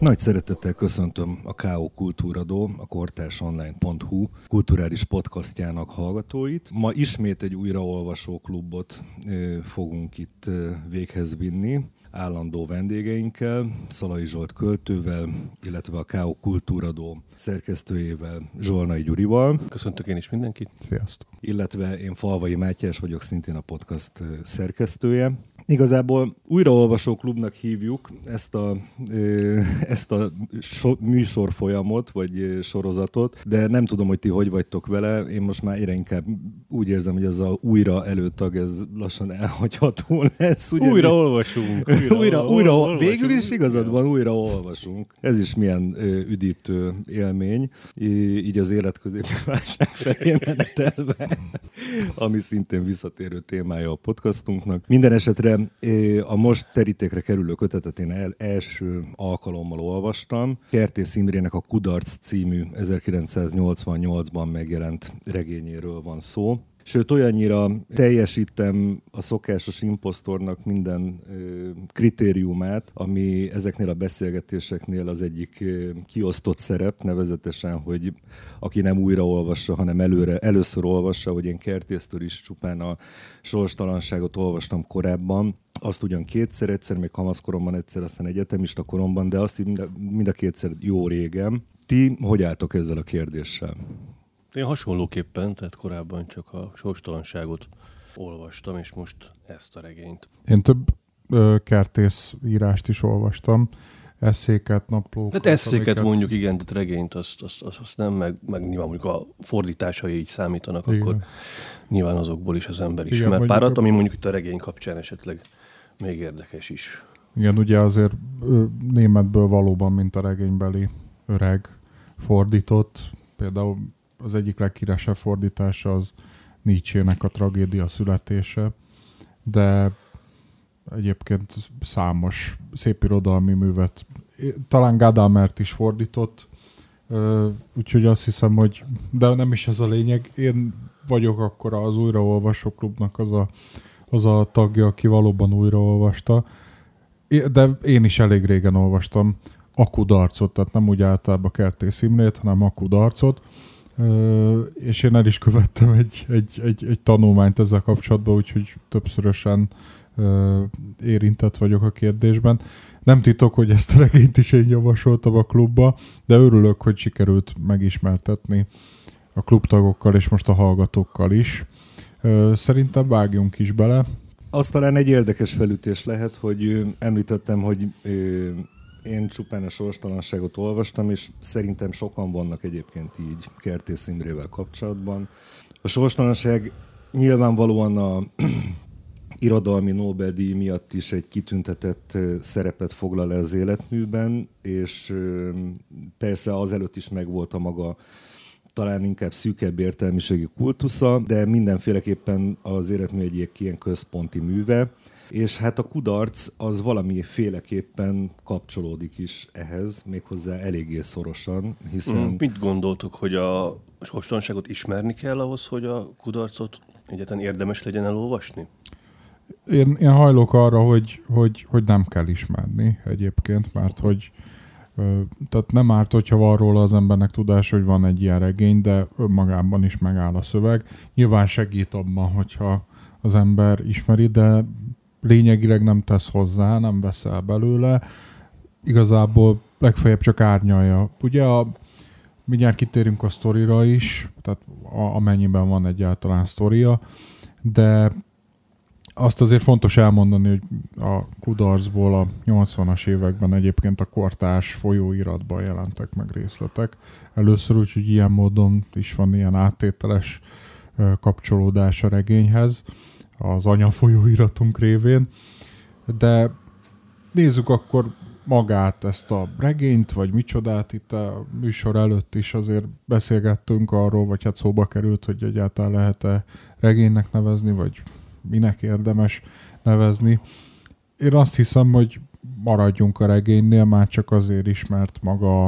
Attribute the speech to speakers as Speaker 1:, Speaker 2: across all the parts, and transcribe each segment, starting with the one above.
Speaker 1: Nagy szeretettel köszöntöm a K.O. Kultúradó, a kortársonline.hu kulturális podcastjának hallgatóit. Ma ismét egy újraolvasó klubot fogunk itt véghez vinni állandó vendégeinkkel, Szalai Zsolt költővel, illetve a K.O. Kultúradó szerkesztőjével, Zsolnai Gyurival.
Speaker 2: Köszöntök én is mindenkit.
Speaker 3: Sziasztok.
Speaker 1: Illetve én Falvai Mátyás vagyok, szintén a podcast szerkesztője. Igazából újraolvasó klubnak hívjuk ezt a, ezt a so, műsor folyamot, vagy sorozatot, de nem tudom, hogy ti hogy vagytok vele. Én most már egyre inkább úgy érzem, hogy ez a újra előtag, ez lassan elhagyható lesz.
Speaker 2: Ugye? Újra olvasunk.
Speaker 1: Újra, újra, újra olvasunk. végül is igazad van, újra olvasunk. Ez is milyen üdítő élmény, így az életközépi válság felé menetelve, ami szintén visszatérő témája a podcastunknak. Minden esetre a most terítékre kerülő kötetet én el, első alkalommal olvastam. Kertész Imrének a Kudarc című 1988-ban megjelent regényéről van szó. Sőt, olyannyira teljesítem a szokásos imposztornak minden kritériumát, ami ezeknél a beszélgetéseknél az egyik kiosztott szerep, nevezetesen, hogy aki nem újraolvassa, hanem előre, először olvassa, hogy én kertésztől is csupán a sorstalanságot olvastam korábban, azt ugyan kétszer, egyszer még kamaszkoromban, egyszer aztán egyetemista koromban, de azt mind a, mind a kétszer jó régen. Ti hogy álltok ezzel a kérdéssel?
Speaker 2: Én hasonlóképpen, tehát korábban csak a sorstalanságot olvastam, és most ezt a regényt.
Speaker 3: Én több ö, kertész írást is olvastam, eszéket, naplókat.
Speaker 2: Hát eszéket amiket... mondjuk, igen, tehát regényt azt, azt, azt, azt nem, meg, meg nyilván mondjuk a fordításai így számítanak, igen. akkor nyilván azokból is az ember ismer igen, párat, ami mondjuk itt a regény kapcsán esetleg még érdekes is.
Speaker 3: Igen, ugye azért németből valóban, mint a regénybeli öreg fordított, például az egyik leghíresebb fordítása az Nietzsche-nek a tragédia születése, de egyébként számos szép irodalmi művet, talán Gadamer-t is fordított, úgyhogy azt hiszem, hogy, de nem is ez a lényeg, én vagyok akkor az újraolvasó klubnak az a, az a tagja, aki valóban újraolvasta, de én is elég régen olvastam Akudarcot, tehát nem úgy általában Kertész Imrét, hanem Akudarcot, és én el is követtem egy, egy, egy, egy tanulmányt ezzel kapcsolatban, úgyhogy többszörösen érintett vagyok a kérdésben. Nem titok, hogy ezt a regényt is én javasoltam a klubba, de örülök, hogy sikerült megismertetni a klubtagokkal és most a hallgatókkal is. Szerintem vágjunk is bele.
Speaker 1: Azt talán egy érdekes felütés lehet, hogy említettem, hogy én csupán a sorstalanságot olvastam, és szerintem sokan vannak egyébként így Kertész Imrével kapcsolatban. A sorstalanság nyilvánvalóan a irodalmi Nobel-díj miatt is egy kitüntetett szerepet foglal el az életműben, és persze azelőtt is megvolt a maga talán inkább szűkebb értelmiségi kultusza, de mindenféleképpen az életmű egy ilyen központi műve, és hát a kudarc az valami féleképpen kapcsolódik is ehhez, méghozzá eléggé szorosan, hiszen... Mm,
Speaker 2: mit gondoltuk, hogy a sorstanságot ismerni kell ahhoz, hogy a kudarcot egyáltalán érdemes legyen elolvasni?
Speaker 3: Én, én hajlok arra, hogy, hogy, hogy nem kell ismerni egyébként, mert hogy tehát nem árt, hogyha van róla az embernek tudás, hogy van egy ilyen regény, de önmagában is megáll a szöveg. Nyilván segít abban, hogyha az ember ismeri, de lényegileg nem tesz hozzá, nem veszel belőle. Igazából legfeljebb csak árnyalja. Ugye a, mindjárt kitérünk a sztorira is, tehát a, amennyiben van egyáltalán sztoria, de azt azért fontos elmondani, hogy a kudarcból a 80-as években egyébként a kortárs folyóiratban jelentek meg részletek. Először úgy, hogy ilyen módon is van ilyen áttételes kapcsolódás a regényhez az anya folyóiratunk révén. De nézzük akkor magát, ezt a regényt, vagy micsodát itt a műsor előtt is azért beszélgettünk arról, vagy hát szóba került, hogy egyáltalán lehet-e regénynek nevezni, vagy minek érdemes nevezni. Én azt hiszem, hogy maradjunk a regénynél, már csak azért is, mert maga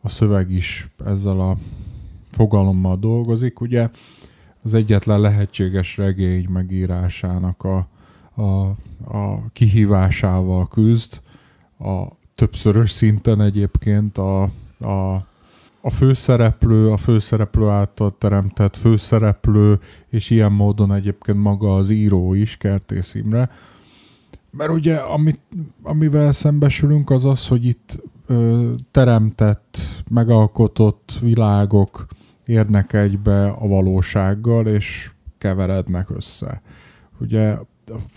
Speaker 3: a szöveg is ezzel a fogalommal dolgozik. Ugye az egyetlen lehetséges regény megírásának a, a, a kihívásával küzd, a többszörös szinten egyébként a, a a főszereplő, a főszereplő által teremtett főszereplő, és ilyen módon egyébként maga az író is, Kertész Imre. Mert ugye, amit, amivel szembesülünk, az az, hogy itt ö, teremtett, megalkotott világok érnek egybe a valósággal, és keverednek össze. Ugye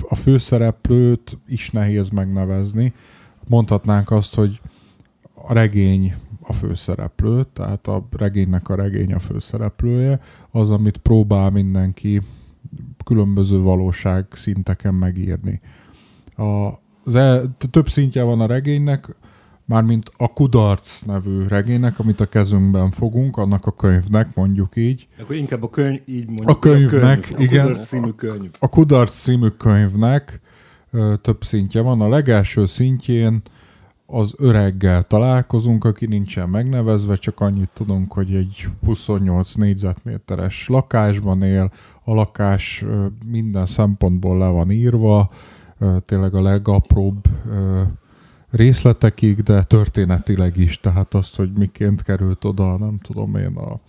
Speaker 3: a főszereplőt is nehéz megnevezni. Mondhatnánk azt, hogy a regény a főszereplő, tehát a regénynek a regény a főszereplője, az, amit próbál mindenki különböző valóság szinteken megírni. A, az el, több szintje van a regénynek, mármint a Kudarc nevű regénynek, amit a kezünkben fogunk, annak a könyvnek, mondjuk így.
Speaker 1: Akkor inkább a könyv, így mondjuk.
Speaker 3: A könyvnek, a könyv, igen. A
Speaker 1: Kudarc című könyv.
Speaker 3: A Kudarc című könyvnek ö, több szintje van. A legelső szintjén az öreggel találkozunk, aki nincsen megnevezve, csak annyit tudunk, hogy egy 28 négyzetméteres lakásban él, a lakás minden szempontból le van írva, tényleg a legapróbb részletekig, de történetileg is, tehát azt, hogy miként került oda, nem tudom én, a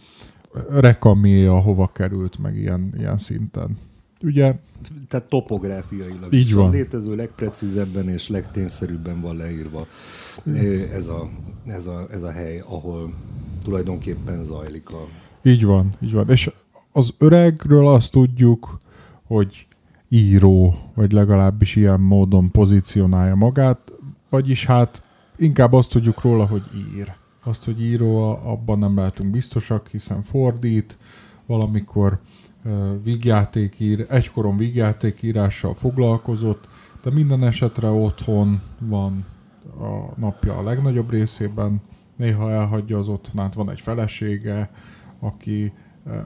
Speaker 3: rekamé, hova került, meg ilyen, ilyen szinten. Ugye
Speaker 1: tehát topográfiailag.
Speaker 3: Így van.
Speaker 1: A létező legprecízebben és legtényszerűbben van leírva ez a, ez, a, ez a hely, ahol tulajdonképpen zajlik a...
Speaker 3: Így van, így van. És az öregről azt tudjuk, hogy író, vagy legalábbis ilyen módon pozícionálja magát, vagyis hát inkább azt tudjuk róla, hogy ír. Azt, hogy író, abban nem lehetünk biztosak, hiszen fordít, valamikor vígjátékír, egykoron vígjátékírással foglalkozott, de minden esetre otthon van a napja a legnagyobb részében, néha elhagyja az otthonát, van egy felesége, aki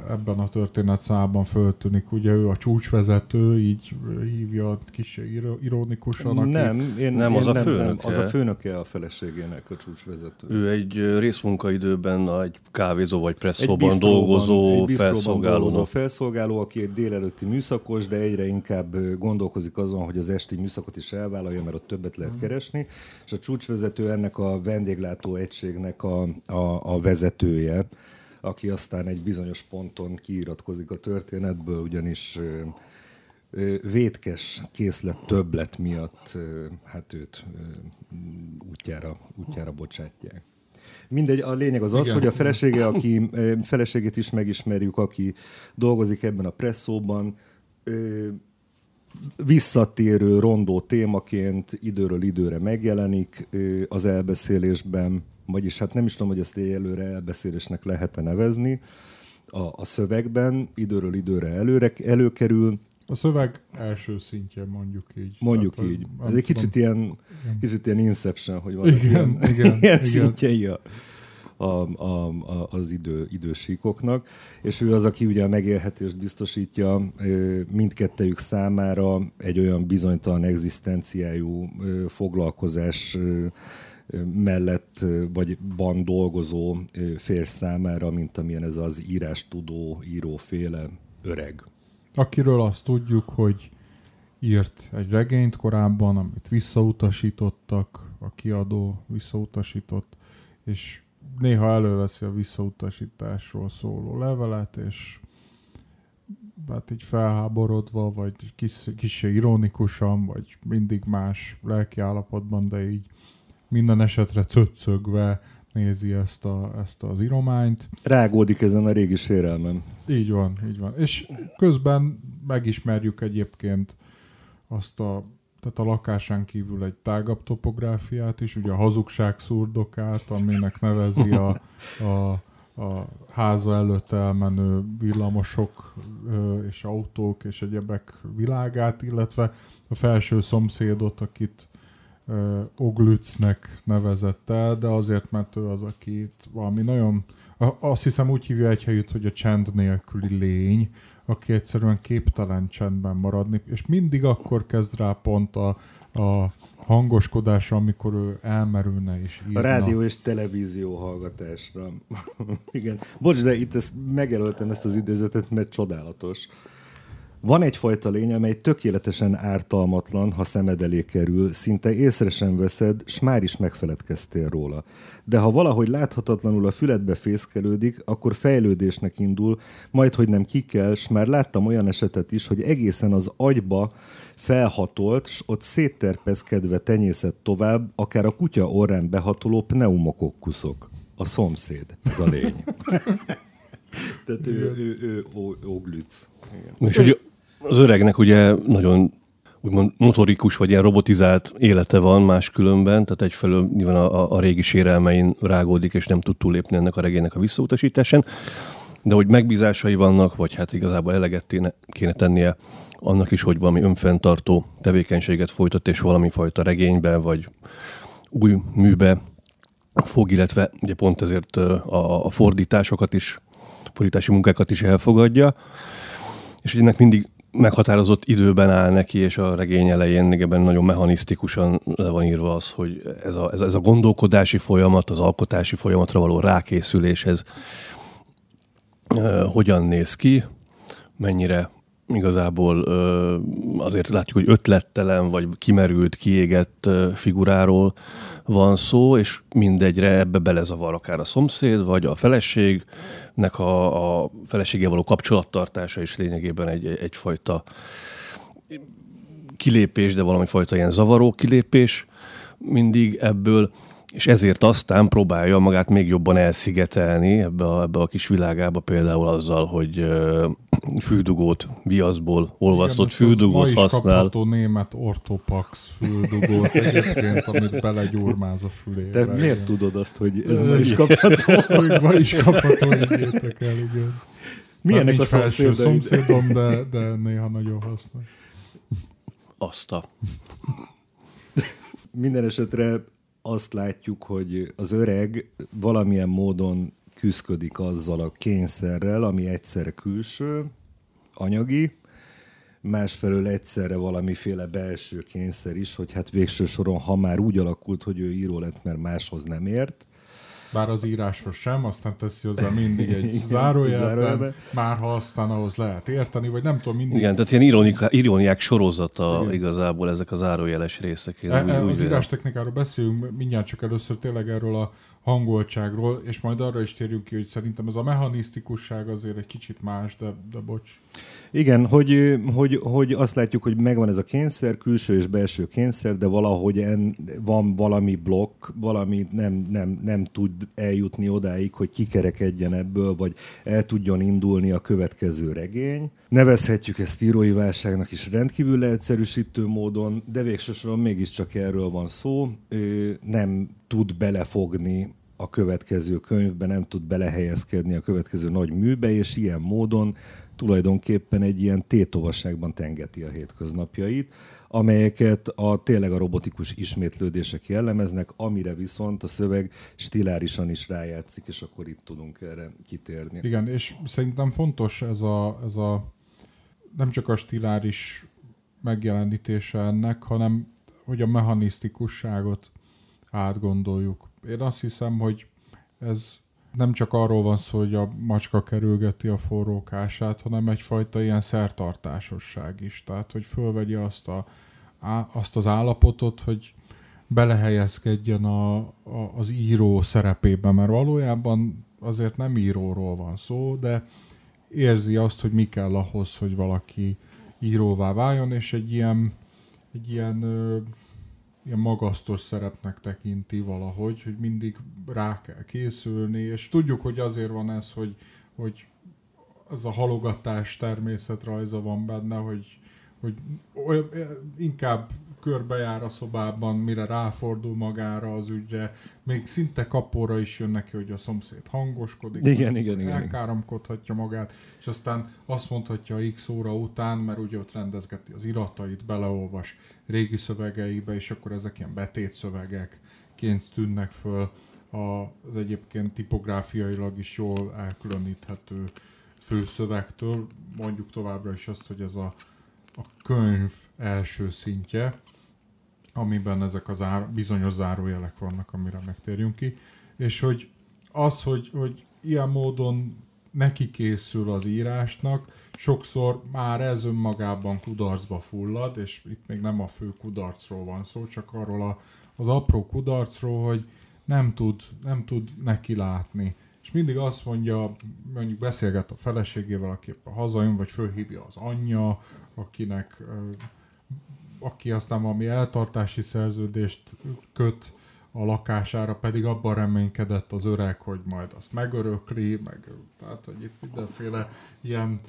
Speaker 3: ebben a történetszában föltűnik. Ugye ő a csúcsvezető, így hívja kicsi ironikusan.
Speaker 1: Aki... Nem, én,
Speaker 2: nem,
Speaker 1: én
Speaker 2: az a főnöke.
Speaker 1: Nem, az a főnöke a feleségének a csúcsvezető.
Speaker 2: Ő egy részmunkaidőben egy kávézó vagy presszóban egy dolgozó egy felszolgáló. Dolgozó
Speaker 1: felszolgáló, aki egy délelőtti műszakos, de egyre inkább gondolkozik azon, hogy az esti műszakot is elvállalja, mert ott többet lehet keresni. És a csúcsvezető ennek a vendéglátó egységnek a, a, a vezetője aki aztán egy bizonyos ponton kiiratkozik a történetből, ugyanis vétkes készlet többlet miatt hát őt útjára, útjára bocsátják. Mindegy, a lényeg az az, Igen. hogy a felesége, aki, feleségét is megismerjük, aki dolgozik ebben a presszóban, visszatérő rondó témaként időről időre megjelenik az elbeszélésben, vagyis hát nem is tudom, hogy ezt előre elbeszélésnek lehet-e nevezni, a, a szövegben időről időre előre, előkerül.
Speaker 3: A szöveg első szintje, mondjuk így.
Speaker 1: Mondjuk Tehát, így. Ez egy kicsit ilyen, kicsit ilyen Inception, hogy van
Speaker 3: igen, ilyen, igen,
Speaker 1: ilyen igen. szintjei a, a, a, a, az idő, idősíkoknak, és ő az, aki ugye a megélhetést biztosítja mindkettejük számára egy olyan bizonytalan egzisztenciájú foglalkozás mellett vagy ban dolgozó férj számára, mint amilyen ez az írás tudó, íróféle öreg.
Speaker 3: Akiről azt tudjuk, hogy írt egy regényt korábban, amit visszautasítottak, a kiadó visszautasított, és néha előveszi a visszautasításról szóló levelet, és hát így felháborodva, vagy kis, kicsi ironikusan, vagy mindig más lelkiállapotban, de így minden esetre cöccögve nézi ezt, a, ezt az irományt.
Speaker 1: Rágódik ezen a régi sérelmem.
Speaker 3: Így van, így van. És közben megismerjük egyébként azt a, tehát a lakásán kívül egy tágabb topográfiát is, ugye a hazugság szurdokát, aminek nevezi a, a, a háza előtt elmenő villamosok és autók és egyebek világát, illetve a felső szomszédot, akit Oglütznek nevezett el, de azért, mert ő az, aki itt valami nagyon, azt hiszem úgy hívja egy helyütt, hogy a csend nélküli lény, aki egyszerűen képtelen csendben maradni, és mindig akkor kezd rá pont a, a hangoskodása, amikor ő elmerülne és írna.
Speaker 1: A rádió és televízió hallgatásra. Igen. Bocs, de itt ezt megjelöltem ezt az idézetet, mert csodálatos Van egyfajta lény, amely tökéletesen ártalmatlan, ha szemed elé kerül, szinte észre sem veszed, s már is megfeledkeztél róla. De ha valahogy láthatatlanul a füledbe fészkelődik, akkor fejlődésnek indul, majd hogy nem kikel, s már láttam olyan esetet is, hogy egészen az agyba felhatolt, s ott szétterpeszkedve tenyészett tovább, akár a kutya orrán behatoló pneumokokkuszok. A szomszéd, ez a lény. Tehát ő, ő, ő, ő Oglütz.
Speaker 2: És hogy az öregnek ugye nagyon úgymond motorikus vagy ilyen robotizált élete van máskülönben, tehát egyfelől nyilván a, a régi sérelmein rágódik, és nem tud túlépni ennek a regénynek a visszautasításán, de hogy megbízásai vannak, vagy hát igazából eleget kéne, kéne tennie annak is, hogy valami önfenntartó tevékenységet folytat, és valami fajta regénybe, vagy új műbe fog, illetve ugye pont ezért a, a fordításokat is, fordítási munkákat is elfogadja, és ennek mindig meghatározott időben áll neki, és a regény elején ebben nagyon mechanisztikusan le van írva az, hogy ez a, ez, ez a gondolkodási folyamat, az alkotási folyamatra való rákészüléshez hogyan néz ki, mennyire igazából azért látjuk, hogy ötlettelen, vagy kimerült, kiégett figuráról van szó, és mindegyre ebbe belezavar akár a szomszéd, vagy a feleségnek a, a feleséggel való kapcsolattartása is lényegében egy, egyfajta kilépés, de valami fajta ilyen zavaró kilépés mindig ebből, és ezért aztán próbálja magát még jobban elszigetelni ebbe a, ebbe a kis világába, például azzal, hogy füldugót, viaszból olvasztott Igen, füldugót ma használ.
Speaker 3: Ma német ortopax füldugót egyébként, amit belegyúrmáz a fülébe.
Speaker 1: Te miért igen. tudod azt, hogy ez ma is kapható?
Speaker 3: ma is kapható, higgyétek el, igen.
Speaker 1: Milyenek a szomszédom?
Speaker 3: szomszédom, de, de néha nagyon hasznos.
Speaker 2: Azt a...
Speaker 1: Minden esetre azt látjuk, hogy az öreg valamilyen módon küzdik azzal a kényszerrel, ami egyszer külső, anyagi, másfelől egyszerre valamiféle belső kényszer is, hogy hát végső soron, ha már úgy alakult, hogy ő író lett, mert máshoz nem ért,
Speaker 3: bár az íráshoz sem, aztán teszi hozzá mindig egy zárójelben, már ha aztán ahhoz lehet érteni, vagy nem tudom, mindig.
Speaker 2: Igen, tehát ilyen ironika, iróniák sorozata Igen. igazából ezek az zárójeles részek.
Speaker 3: Én e, úgy, e, az írás technikáról beszélünk mindjárt csak először tényleg erről a hangoltságról, és majd arra is térjünk ki, hogy szerintem ez a mechanisztikusság azért egy kicsit más, de, de bocs.
Speaker 1: Igen, hogy, hogy, hogy azt látjuk, hogy megvan ez a kényszer, külső és belső kényszer, de valahogy en, van valami blokk, valami nem, nem, nem tud eljutni odáig, hogy kikerekedjen ebből, vagy el tudjon indulni a következő regény. Nevezhetjük ezt írói válságnak is rendkívül leegyszerűsítő módon, de végsősorban mégiscsak erről van szó. Ő nem tud belefogni a következő könyvbe, nem tud belehelyezkedni a következő nagy műbe, és ilyen módon tulajdonképpen egy ilyen tétovasságban tengeti a hétköznapjait, amelyeket a tényleg a robotikus ismétlődések jellemeznek, amire viszont a szöveg stilárisan is rájátszik, és akkor itt tudunk erre kitérni.
Speaker 3: Igen, és szerintem fontos ez a, ez a nem csak a stiláris megjelenítése ennek, hanem hogy a mechanisztikusságot átgondoljuk. Én azt hiszem, hogy ez nem csak arról van szó, hogy a macska kerülgeti a forrókását, hanem egyfajta ilyen szertartásosság is. Tehát, hogy fölvegye azt, a, azt az állapotot, hogy belehelyezkedjen a, a, az író szerepébe, mert valójában azért nem íróról van szó, de érzi azt, hogy mi kell ahhoz, hogy valaki íróvá váljon, és egy ilyen, egy ilyen ilyen magasztos szerepnek tekinti valahogy, hogy mindig rá kell készülni, és tudjuk, hogy azért van ez, hogy, hogy az a halogatás természetrajza van benne, hogy, hogy inkább körbejár a szobában, mire ráfordul magára az ügyre, még szinte kapóra is jön neki, hogy a szomszéd hangoskodik,
Speaker 1: igen, igen, igen,
Speaker 3: elkáramkodhatja magát, és aztán azt mondhatja x óra után, mert ugye ott rendezgeti az iratait, beleolvas régi szövegeibe, és akkor ezek ilyen betétszövegekként tűnnek föl. Az egyébként tipográfiailag is jól elkülöníthető főszövegtől. Mondjuk továbbra is azt, hogy ez a, a könyv első szintje, amiben ezek az ár, bizonyos zárójelek vannak, amire megtérjünk ki, és hogy az, hogy, hogy ilyen módon neki készül az írásnak, sokszor már ez önmagában kudarcba fullad, és itt még nem a fő kudarcról van szó, csak arról a, az apró kudarcról, hogy nem tud, nem tud neki látni. És mindig azt mondja, mondjuk beszélget a feleségével, aki a hazajön, vagy fölhívja az anyja, akinek aki aztán valami eltartási szerződést köt a lakására, pedig abban reménykedett az öreg, hogy majd azt megörökli, meg, tehát hogy itt mindenféle ilyen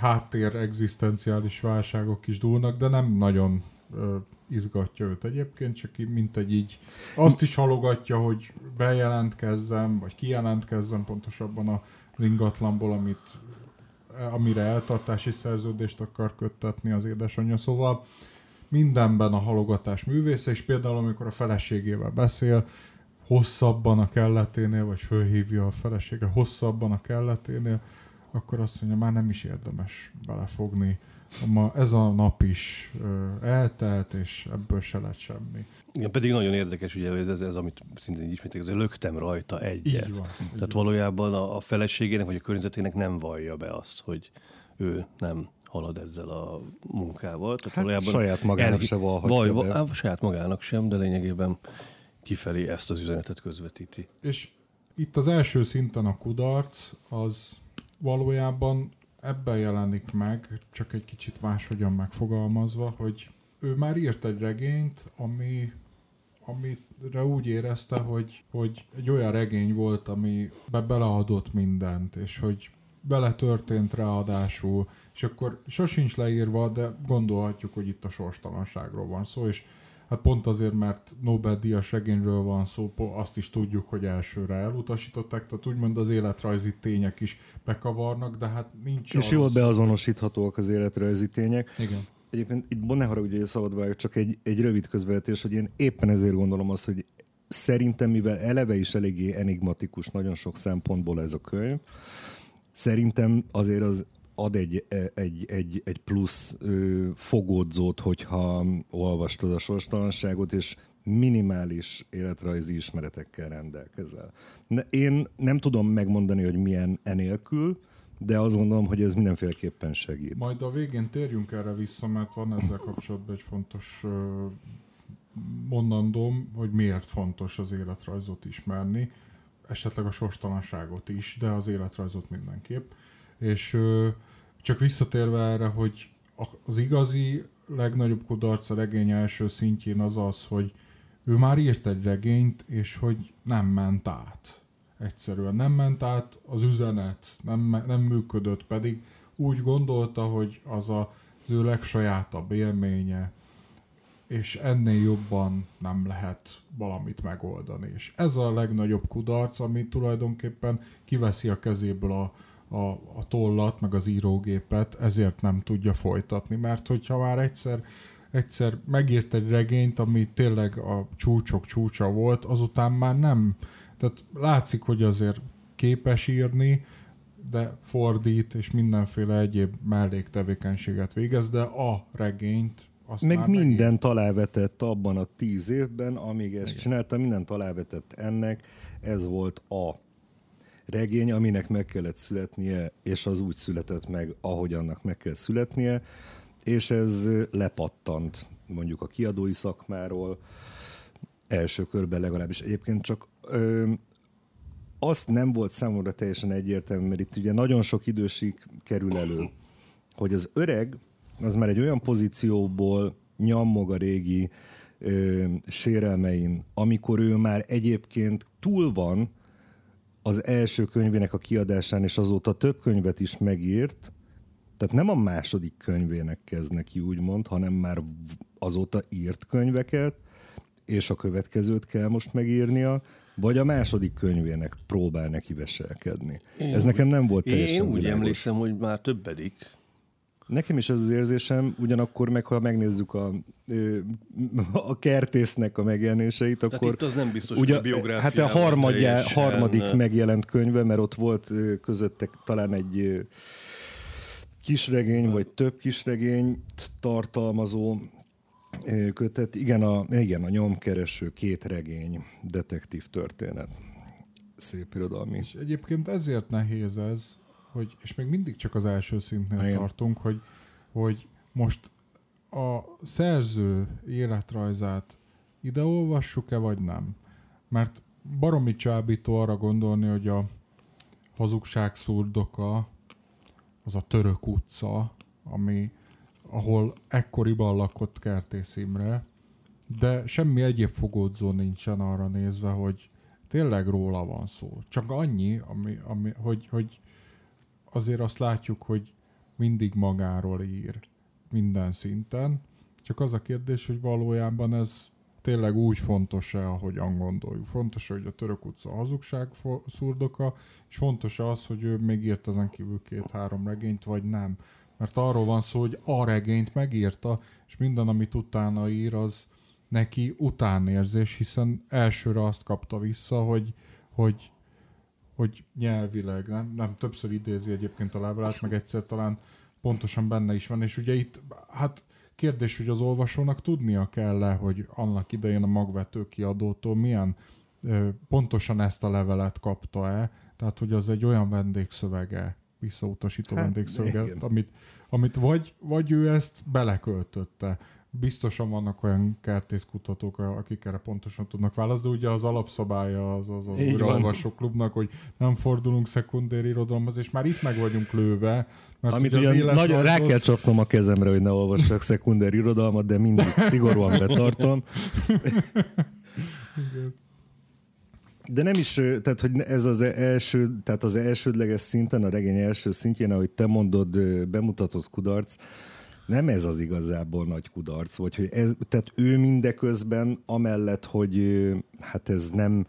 Speaker 3: háttér egzisztenciális válságok is dúlnak, de nem nagyon ö, izgatja őt egyébként, csak így, mint egy így azt is halogatja, hogy bejelentkezzem, vagy kijelentkezzem pontosabban az ingatlanból, amit, amire eltartási szerződést akar köttetni az édesanyja. Szóval mindenben a halogatás művésze, és például amikor a feleségével beszél, hosszabban a kelleténél, vagy fölhívja a felesége hosszabban a kelleténél, akkor azt mondja, már nem is érdemes belefogni. Ma ez a nap is eltelt, és ebből se lett semmi.
Speaker 2: Igen, pedig nagyon érdekes, ugye ez, ez, ez amit szintén ismétek, ez löktem rajta egyet. Így van, Tehát így valójában a, a feleségének, vagy a környezetének nem vallja be azt, hogy ő nem halad ezzel a munkával.
Speaker 1: Tehát hát valójában saját magának el, se
Speaker 2: vaj, be. Saját magának sem, de lényegében kifelé ezt az üzenetet közvetíti.
Speaker 3: És itt az első szinten a kudarc, az valójában ebben jelenik meg, csak egy kicsit máshogyan megfogalmazva, hogy ő már írt egy regényt, ami amire úgy érezte, hogy, hogy egy olyan regény volt, ami be beleadott mindent, és hogy bele történt ráadásul, és akkor sosincs leírva, de gondolhatjuk, hogy itt a sorstalanságról van szó, és hát pont azért, mert Nobel-díjas regényről van szó, azt is tudjuk, hogy elsőre elutasították, tehát úgymond az életrajzi tények is bekavarnak, de hát nincs...
Speaker 1: És jól beazonosíthatóak az életrajzi tények.
Speaker 3: Igen.
Speaker 1: Egyébként itt ne haragudj, hogy szabad csak egy, egy rövid közvetés, hogy én éppen ezért gondolom azt, hogy szerintem, mivel eleve is eléggé enigmatikus nagyon sok szempontból ez a könyv, szerintem azért az ad egy, egy, egy, egy plusz ö, fogódzót, hogyha olvastad a sorstalanságot, és minimális életrajzi ismeretekkel rendelkezel. Én nem tudom megmondani, hogy milyen enélkül, de azt gondolom, hogy ez mindenféleképpen segít.
Speaker 3: Majd a végén térjünk erre vissza, mert van ezzel kapcsolatban egy fontos mondandóm, hogy miért fontos az életrajzot ismerni, esetleg a sorstalanságot is, de az életrajzot mindenképp. És csak visszatérve erre, hogy az igazi legnagyobb kudarc a regény első szintjén az az, hogy ő már írt egy regényt, és hogy nem ment át. Egyszerűen nem ment át az üzenet, nem, nem működött, pedig úgy gondolta, hogy az a, az ő legsajátabb élménye, és ennél jobban nem lehet valamit megoldani. És ez a legnagyobb kudarc, ami tulajdonképpen kiveszi a kezéből a, a, a tollat, meg az írógépet, ezért nem tudja folytatni, mert hogyha már egyszer egyszer megírt egy regényt, ami tényleg a csúcsok csúcsa volt, azután már nem. Tehát látszik, hogy azért képes írni, de fordít, és mindenféle egyéb melléktevékenységet végez, de a regényt azt
Speaker 1: Meg minden megírt. alávetett abban a tíz évben, amíg ezt Igen. csinálta, minden alávetett ennek, ez volt a regény, aminek meg kellett születnie, és az úgy született meg, ahogy annak meg kell születnie, és ez lepattant mondjuk a kiadói szakmáról, első körben legalábbis. Egyébként csak ö, azt nem volt számomra teljesen egyértelmű, mert itt ugye nagyon sok idősig kerül elő, hogy az öreg az már egy olyan pozícióból nyammog a régi ö, sérelmein, amikor ő már egyébként túl van az első könyvének a kiadásán, és azóta több könyvet is megírt, tehát nem a második könyvének kezd neki úgymond, hanem már azóta írt könyveket, és a következőt kell most megírnia, vagy a második könyvének próbál neki veselkedni. Én Ez nekem nem volt teljesen
Speaker 2: Én úgy világos. emlékszem, hogy már többedik.
Speaker 1: Nekem is ez az érzésem, ugyanakkor meg ha megnézzük a, a kertésznek a megjelenéseit, akkor... Tehát
Speaker 2: itt az nem biztos, ugye, hogy a
Speaker 1: Hát a harmadja, harmadik megjelent könyve, mert ott volt közöttek talán egy kisregény, vagy több kisregényt tartalmazó kötet. Igen, a, igen, a nyomkereső két regény, detektív történet. Szép irodalmi.
Speaker 3: És egyébként ezért nehéz ez, hogy, és még mindig csak az első szintnél Igen. tartunk, hogy, hogy most a szerző életrajzát ide olvassuk-e, vagy nem? Mert baromi csábító arra gondolni, hogy a hazugság szurdoka az a török utca, ami, ahol ekkoriban lakott Kertész Imre, de semmi egyéb fogódzó nincsen arra nézve, hogy tényleg róla van szó. Csak annyi, ami, ami, hogy, hogy azért azt látjuk, hogy mindig magáról ír minden szinten. Csak az a kérdés, hogy valójában ez tényleg úgy fontos-e, ahogyan gondoljuk. Fontos hogy a török utca hazugság szurdoka, és fontos az, hogy ő még írt ezen kívül két-három regényt, vagy nem. Mert arról van szó, hogy a regényt megírta, és minden, amit utána ír, az neki utánérzés, hiszen elsőre azt kapta vissza, hogy, hogy, hogy nyelvileg, nem, nem többször idézi egyébként a levelet, meg egyszer talán pontosan benne is van, és ugye itt, hát kérdés, hogy az olvasónak tudnia kell-e, hogy annak idején a magvető kiadótól milyen pontosan ezt a levelet kapta-e, tehát hogy az egy olyan vendégszövege, visszautasító hát, vendégszövege, amit, amit vagy, vagy ő ezt beleköltötte, biztosan vannak olyan kertészkutatók, akik erre pontosan tudnak válaszni, de ugye az alapszabálya az az, az újraolvasó klubnak, hogy nem fordulunk szekundéri irodalomhoz, és már itt meg vagyunk lőve.
Speaker 1: Mert Amit ugye, ugye nagyon rá kell csapnom a kezemre, hogy ne olvassak szekundéri irodalmat, de mindig szigorúan betartom. De nem is, tehát hogy ez az első, tehát az elsődleges szinten, a regény első szintjén, ahogy te mondod, bemutatott kudarc, nem ez az igazából nagy kudarc, vagy hogy ez, tehát ő mindeközben amellett, hogy hát ez nem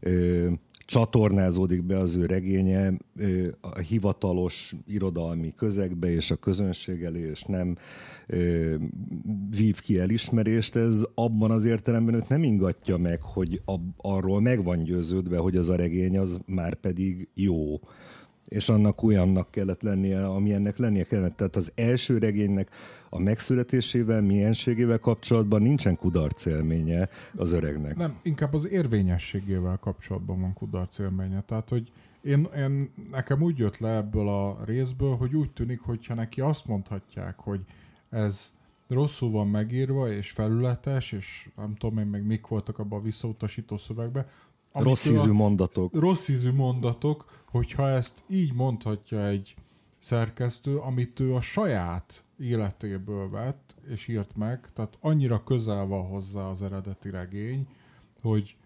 Speaker 1: ö, csatornázódik be az ő regénye ö, a hivatalos irodalmi közegbe és a közönség elé, és nem ö, vív ki elismerést, ez abban az értelemben őt nem ingatja meg, hogy a, arról meg van győződve, hogy az a regény az már pedig jó és annak olyannak kellett lennie, ami ennek lennie kellett. Tehát az első regénynek a megszületésével, mienségével kapcsolatban nincsen kudarc élménye az öregnek.
Speaker 3: Nem, inkább az érvényességével kapcsolatban van kudarc élménye. Tehát, hogy én, én, nekem úgy jött le ebből a részből, hogy úgy tűnik, hogyha neki azt mondhatják, hogy ez rosszul van megírva, és felületes, és nem tudom én meg mik voltak abban a visszautasító szövegben,
Speaker 1: Rossz ízű mondatok.
Speaker 3: Rossz ízű mondatok, hogyha ezt így mondhatja egy szerkesztő, amit ő a saját életéből vett és írt meg, tehát annyira közel van hozzá az eredeti regény, hogy,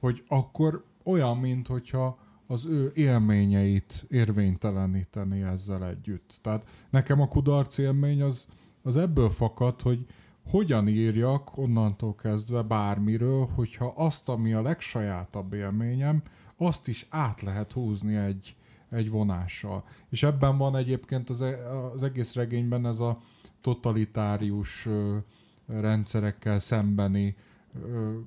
Speaker 3: hogy akkor olyan, mint hogyha az ő élményeit érvényteleníteni ezzel együtt. Tehát nekem a kudarc élmény az, az ebből fakad, hogy hogyan írjak onnantól kezdve bármiről, hogyha azt, ami a legsajátabb élményem, azt is át lehet húzni egy, egy vonással. És ebben van egyébként az, e, az egész regényben ez a totalitárius ö, rendszerekkel szembeni ö,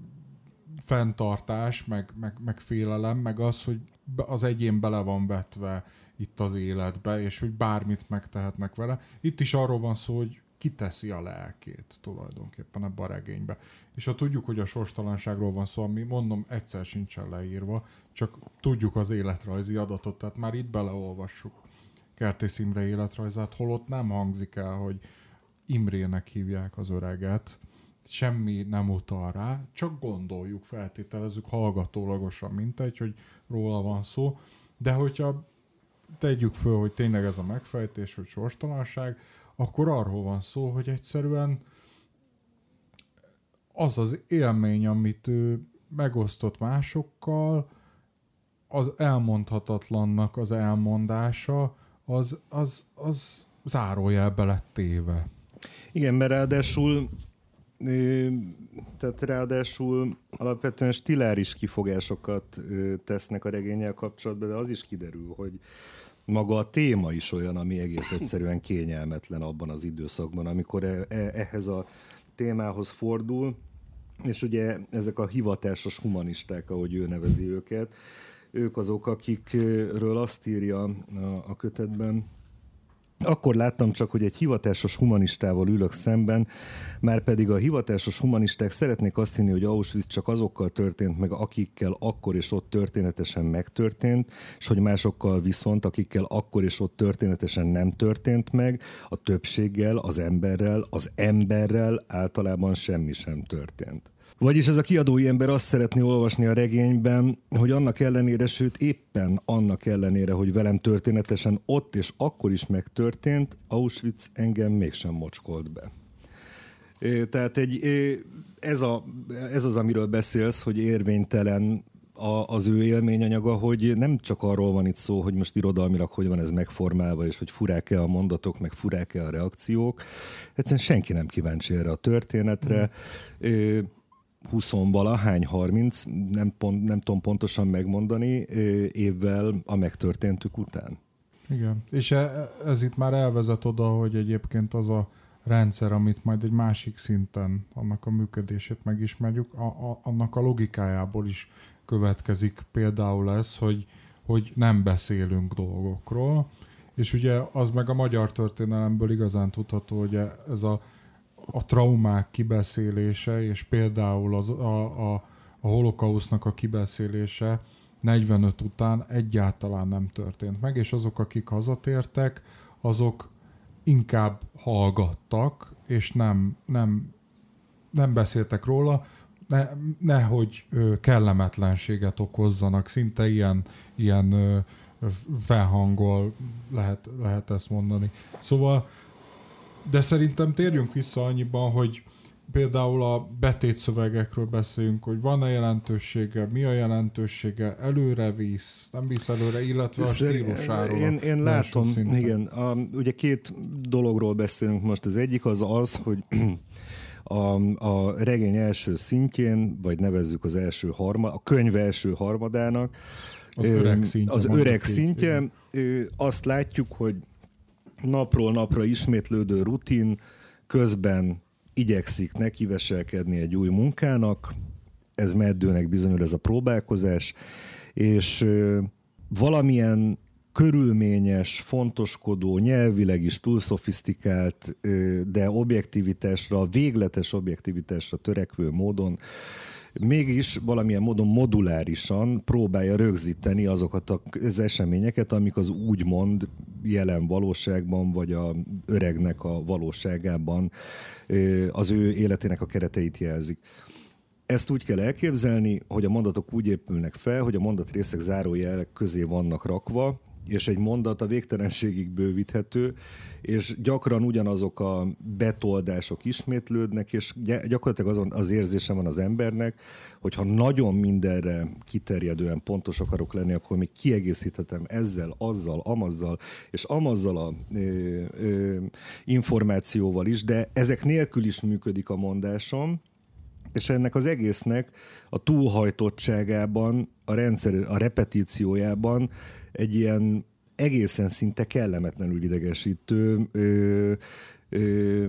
Speaker 3: fenntartás, meg, meg, meg félelem, meg az, hogy az egyén bele van vetve itt az életbe, és hogy bármit megtehetnek vele. Itt is arról van szó, hogy kiteszi a lelkét tulajdonképpen ebbe a regénybe. És ha tudjuk, hogy a sorstalanságról van szó, ami mondom egyszer sincsen leírva, csak tudjuk az életrajzi adatot, tehát már itt beleolvassuk Kertész Imre életrajzát, holott nem hangzik el, hogy Imrének hívják az öreget, semmi nem utal rá, csak gondoljuk, feltételezzük hallgatólagosan, mint egy, hogy róla van szó, de hogyha tegyük föl, hogy tényleg ez a megfejtés, hogy sorstalanság, akkor arról van szó, hogy egyszerűen az az élmény, amit ő megosztott másokkal, az elmondhatatlannak az elmondása, az, az, az zárójelbe lett téve.
Speaker 1: Igen, mert ráadásul tehát ráadásul alapvetően stiláris kifogásokat tesznek a regényel kapcsolatban, de az is kiderül, hogy maga a téma is olyan, ami egész egyszerűen kényelmetlen abban az időszakban, amikor e, e, ehhez a témához fordul, és ugye ezek a hivatásos humanisták, ahogy ő nevezi őket, ők azok, akikről azt írja a, a kötetben, Akkor láttam csak, hogy egy hivatásos humanistával ülök szemben, már pedig a hivatásos humanisták szeretnék azt hinni, hogy Auschwitz csak azokkal történt meg, akikkel akkor és ott történetesen megtörtént, és hogy másokkal viszont, akikkel akkor és ott történetesen nem történt meg, a többséggel, az emberrel, az emberrel általában semmi sem történt. Vagyis ez a kiadói ember azt szeretné olvasni a regényben, hogy annak ellenére, sőt éppen annak ellenére, hogy velem történetesen ott és akkor is megtörtént, Auschwitz engem mégsem mocskolt be. Tehát egy, ez, a, ez az, amiről beszélsz, hogy érvénytelen a, az ő élményanyaga, hogy nem csak arról van itt szó, hogy most irodalmilag hogy van ez megformálva, és hogy furák-e a mondatok, meg furák-e a reakciók. Egyszerűen senki nem kíváncsi erre a történetre. Mm 20 valahány, 30, nem, pont, nem tudom pontosan megmondani, évvel a megtörténtük után.
Speaker 3: Igen, és e, ez itt már elvezet oda, hogy egyébként az a rendszer, amit majd egy másik szinten annak a működését megismerjük, a, a, annak a logikájából is következik például ez, hogy, hogy nem beszélünk dolgokról, és ugye az meg a magyar történelemből igazán tudható, hogy ez a a traumák kibeszélése, és például az, a, a, a holokausznak a kibeszélése 45 után egyáltalán nem történt meg, és azok, akik hazatértek, azok inkább hallgattak, és nem, nem, nem beszéltek róla, ne, nehogy kellemetlenséget okozzanak, szinte ilyen, ilyen felhangol lehet, lehet ezt mondani. Szóval de szerintem térjünk vissza annyiban, hogy például a betétszövegekről beszéljünk, hogy van-e jelentősége, mi a jelentősége, előre visz, nem visz előre, illetve a stílusáról.
Speaker 1: Én, én látom, szinten. igen, a, ugye két dologról beszélünk most. Az egyik az az, hogy a, a regény első szintjén, vagy nevezzük az első harma, a könyv első harmadának,
Speaker 3: az öreg szintje,
Speaker 1: az öreg szintje azt látjuk, hogy napról napra ismétlődő rutin, közben igyekszik nekiveselkedni egy új munkának, ez meddőnek bizonyul ez a próbálkozás, és valamilyen körülményes, fontoskodó, nyelvileg is túl szofisztikált, de objektivitásra, végletes objektivitásra törekvő módon mégis valamilyen módon modulárisan próbálja rögzíteni azokat az eseményeket, amik az úgymond jelen valóságban, vagy a öregnek a valóságában az ő életének a kereteit jelzik. Ezt úgy kell elképzelni, hogy a mondatok úgy épülnek fel, hogy a mondatrészek zárójelek közé vannak rakva, és egy mondat a végtelenségig bővíthető, és gyakran ugyanazok a betoldások ismétlődnek, és gyakorlatilag azon az érzése van az embernek, hogy ha nagyon mindenre kiterjedően pontos akarok lenni, akkor még kiegészíthetem ezzel, azzal, amazzal, és amazzal a ö, ö, információval is, de ezek nélkül is működik a mondásom, és ennek az egésznek a túlhajtottságában, a rendszer, a repetíciójában egy ilyen egészen szinte kellemetlenül idegesítő ö, ö,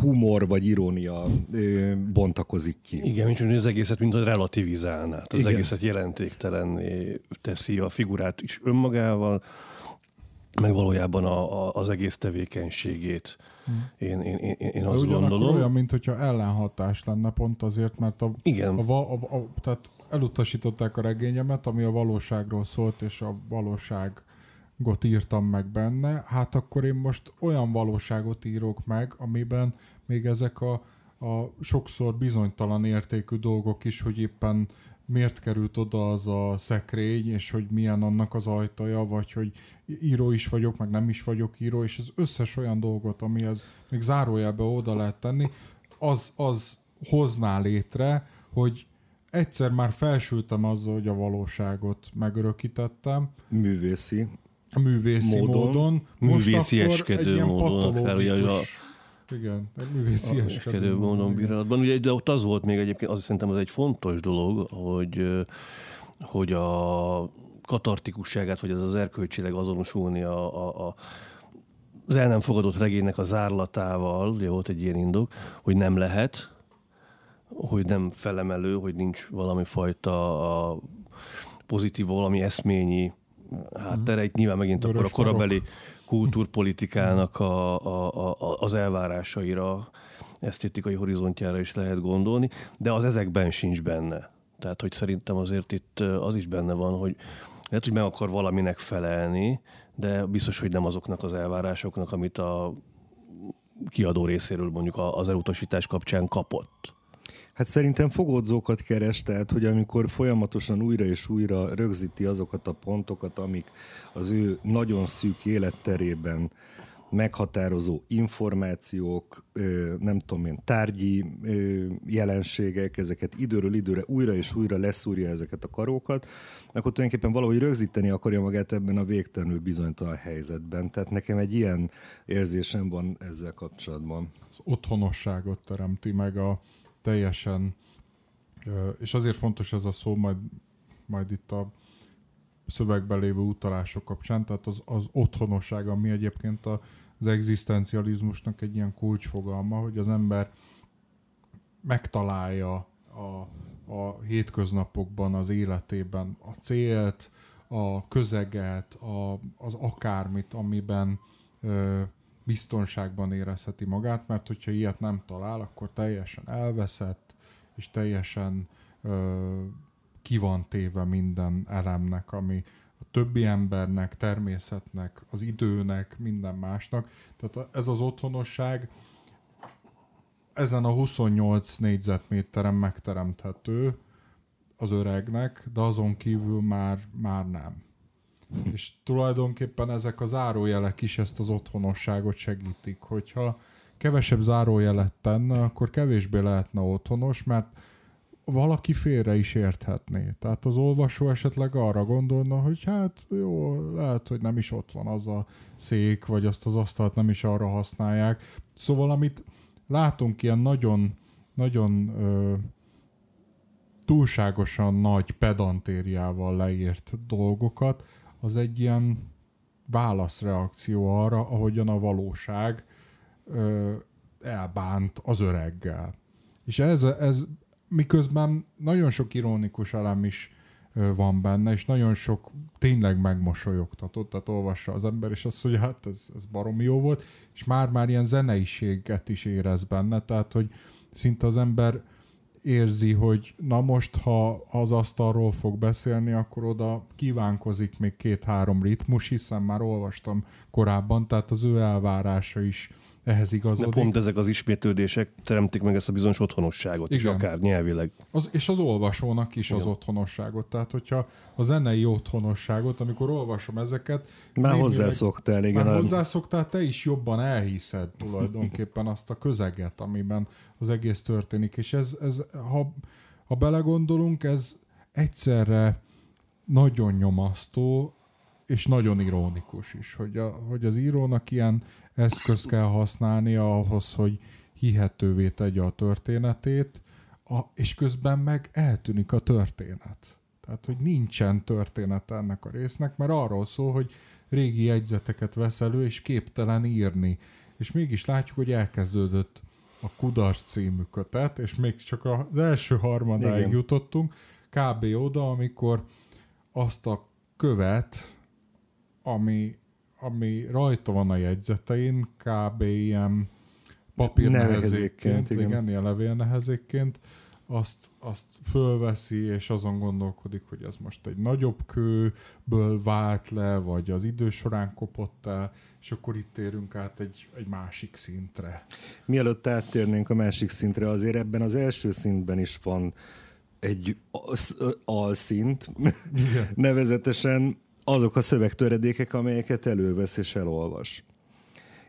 Speaker 1: humor vagy irónia ö, bontakozik ki.
Speaker 2: Igen, mint hogy az egészet, mint a relativizálná. Az Igen. egészet jelentéktelenné teszi a figurát is önmagával, meg valójában a, a, az egész tevékenységét. Hmm. Én, én, én, én azt gondolom.
Speaker 3: olyan, mint hogyha ellenhatás lenne pont azért, mert a, Igen. A, a, a, tehát elutasították a regényemet, ami a valóságról szólt, és a valóságot írtam meg benne, hát akkor én most olyan valóságot írok meg, amiben még ezek a, a sokszor bizonytalan értékű dolgok is, hogy éppen miért került oda az a szekrény, és hogy milyen annak az ajtaja, vagy hogy író is vagyok, meg nem is vagyok író, és az összes olyan dolgot, amihez még zárójelbe oda lehet tenni, az, az hozná létre, hogy egyszer már felsültem azzal, hogy a valóságot megörökítettem.
Speaker 1: Művészi.
Speaker 3: Művészi módon. módon.
Speaker 2: Művészi eskedő módon.
Speaker 3: Akár, igen, egy művészi eskedő
Speaker 2: módon bírálatban. Ugye, de ott az volt még egyébként, az szerintem az egy fontos dolog, hogy, hogy a katartikusságát, vagy ez az erkölcsileg azonosulni a, a, a az el nem fogadott regénynek a zárlatával, ugye volt egy ilyen indok, hogy nem lehet, hogy nem felemelő, hogy nincs valami fajta a pozitív, valami eszményi háttere. Itt nyilván megint akkor a korabeli, kultúrpolitikának a, a, a, az elvárásaira, esztétikai horizontjára is lehet gondolni, de az ezekben sincs benne. Tehát, hogy szerintem azért itt az is benne van, hogy lehet, hogy meg akar valaminek felelni, de biztos, hogy nem azoknak az elvárásoknak, amit a kiadó részéről mondjuk az elutasítás kapcsán kapott.
Speaker 1: Hát szerintem fogódzókat keres, tehát hogy amikor folyamatosan újra és újra rögzíti azokat a pontokat, amik az ő nagyon szűk életterében meghatározó információk, nem tudom én, tárgyi jelenségek, ezeket időről időre újra és újra leszúrja ezeket a karókat, akkor tulajdonképpen valahogy rögzíteni akarja magát ebben a végtelenül bizonytalan helyzetben. Tehát nekem egy ilyen érzésem van ezzel kapcsolatban.
Speaker 3: Az otthonosságot teremti meg a teljesen, és azért fontos ez a szó, majd, majd itt a szövegben lévő utalások kapcsán, tehát az, az otthonosság, ami egyébként a, az egzisztencializmusnak egy ilyen kulcsfogalma, hogy az ember megtalálja a, a hétköznapokban, az életében a célt, a közeget, a, az akármit, amiben biztonságban érezheti magát, mert hogyha ilyet nem talál, akkor teljesen elveszett, és teljesen ö, ki van téve minden elemnek, ami a többi embernek, természetnek, az időnek, minden másnak. Tehát ez az otthonosság ezen a 28 négyzetméteren megteremthető az öregnek, de azon kívül már, már nem. És tulajdonképpen ezek a zárójelek is ezt az otthonosságot segítik. Hogyha kevesebb zárójelet tenne, akkor kevésbé lehetne otthonos, mert valaki félre is érthetné. Tehát az olvasó esetleg arra gondolna, hogy hát jó, lehet, hogy nem is ott van az a szék, vagy azt az asztalt nem is arra használják. Szóval amit látunk ilyen nagyon, nagyon ö, túlságosan nagy pedantériával leírt dolgokat, az egy ilyen válaszreakció arra, ahogyan a valóság ö, elbánt az öreggel. És ez, ez miközben nagyon sok ironikus elem is van benne, és nagyon sok tényleg megmosolyogtatott, tehát olvassa az ember, és azt mondja, hát ez, ez baromi jó volt, és már-már ilyen zeneiséget is érez benne, tehát hogy szinte az ember érzi, hogy na most, ha az asztalról fog beszélni, akkor oda kívánkozik még két-három ritmus, hiszen már olvastam korábban, tehát az ő elvárása is ehhez igazodik.
Speaker 2: De pont ezek az ismétlődések teremtik meg ezt a bizonyos otthonosságot, Igen. is akár nyelvileg.
Speaker 3: Az, és az olvasónak is Igen. az otthonosságot. Tehát, hogyha a zenei otthonosságot, amikor olvasom ezeket...
Speaker 1: Már hozzászoktál, igen.
Speaker 3: Már hozzászoktál, te is jobban elhiszed tulajdonképpen azt a közeget, amiben az egész történik. És ez, ez ha, ha belegondolunk, ez egyszerre nagyon nyomasztó, és nagyon ironikus is, hogy, a, hogy az írónak ilyen eszközt kell használnia ahhoz, hogy hihetővé tegye a történetét, a, és közben meg eltűnik a történet. Tehát, hogy nincsen történet ennek a résznek, mert arról szól, hogy régi jegyzeteket vesz elő, és képtelen írni. És mégis látjuk, hogy elkezdődött a Kudarc című kötet, és még csak az első harmadáig Igen. jutottunk, kb. oda, amikor azt a követ, ami ami rajta van a jegyzetein, kb. ilyen papírnehezékként, igen, igen, ilyen levélnehezékként, azt, azt fölveszi, és azon gondolkodik, hogy ez most egy nagyobb kőből vált le, vagy az idő során kopott el, és akkor itt térünk át egy, egy másik szintre.
Speaker 1: Mielőtt áttérnénk a másik szintre, azért ebben az első szintben is van egy alszint, nevezetesen azok a szövegtöredékek, amelyeket elővesz és elolvas.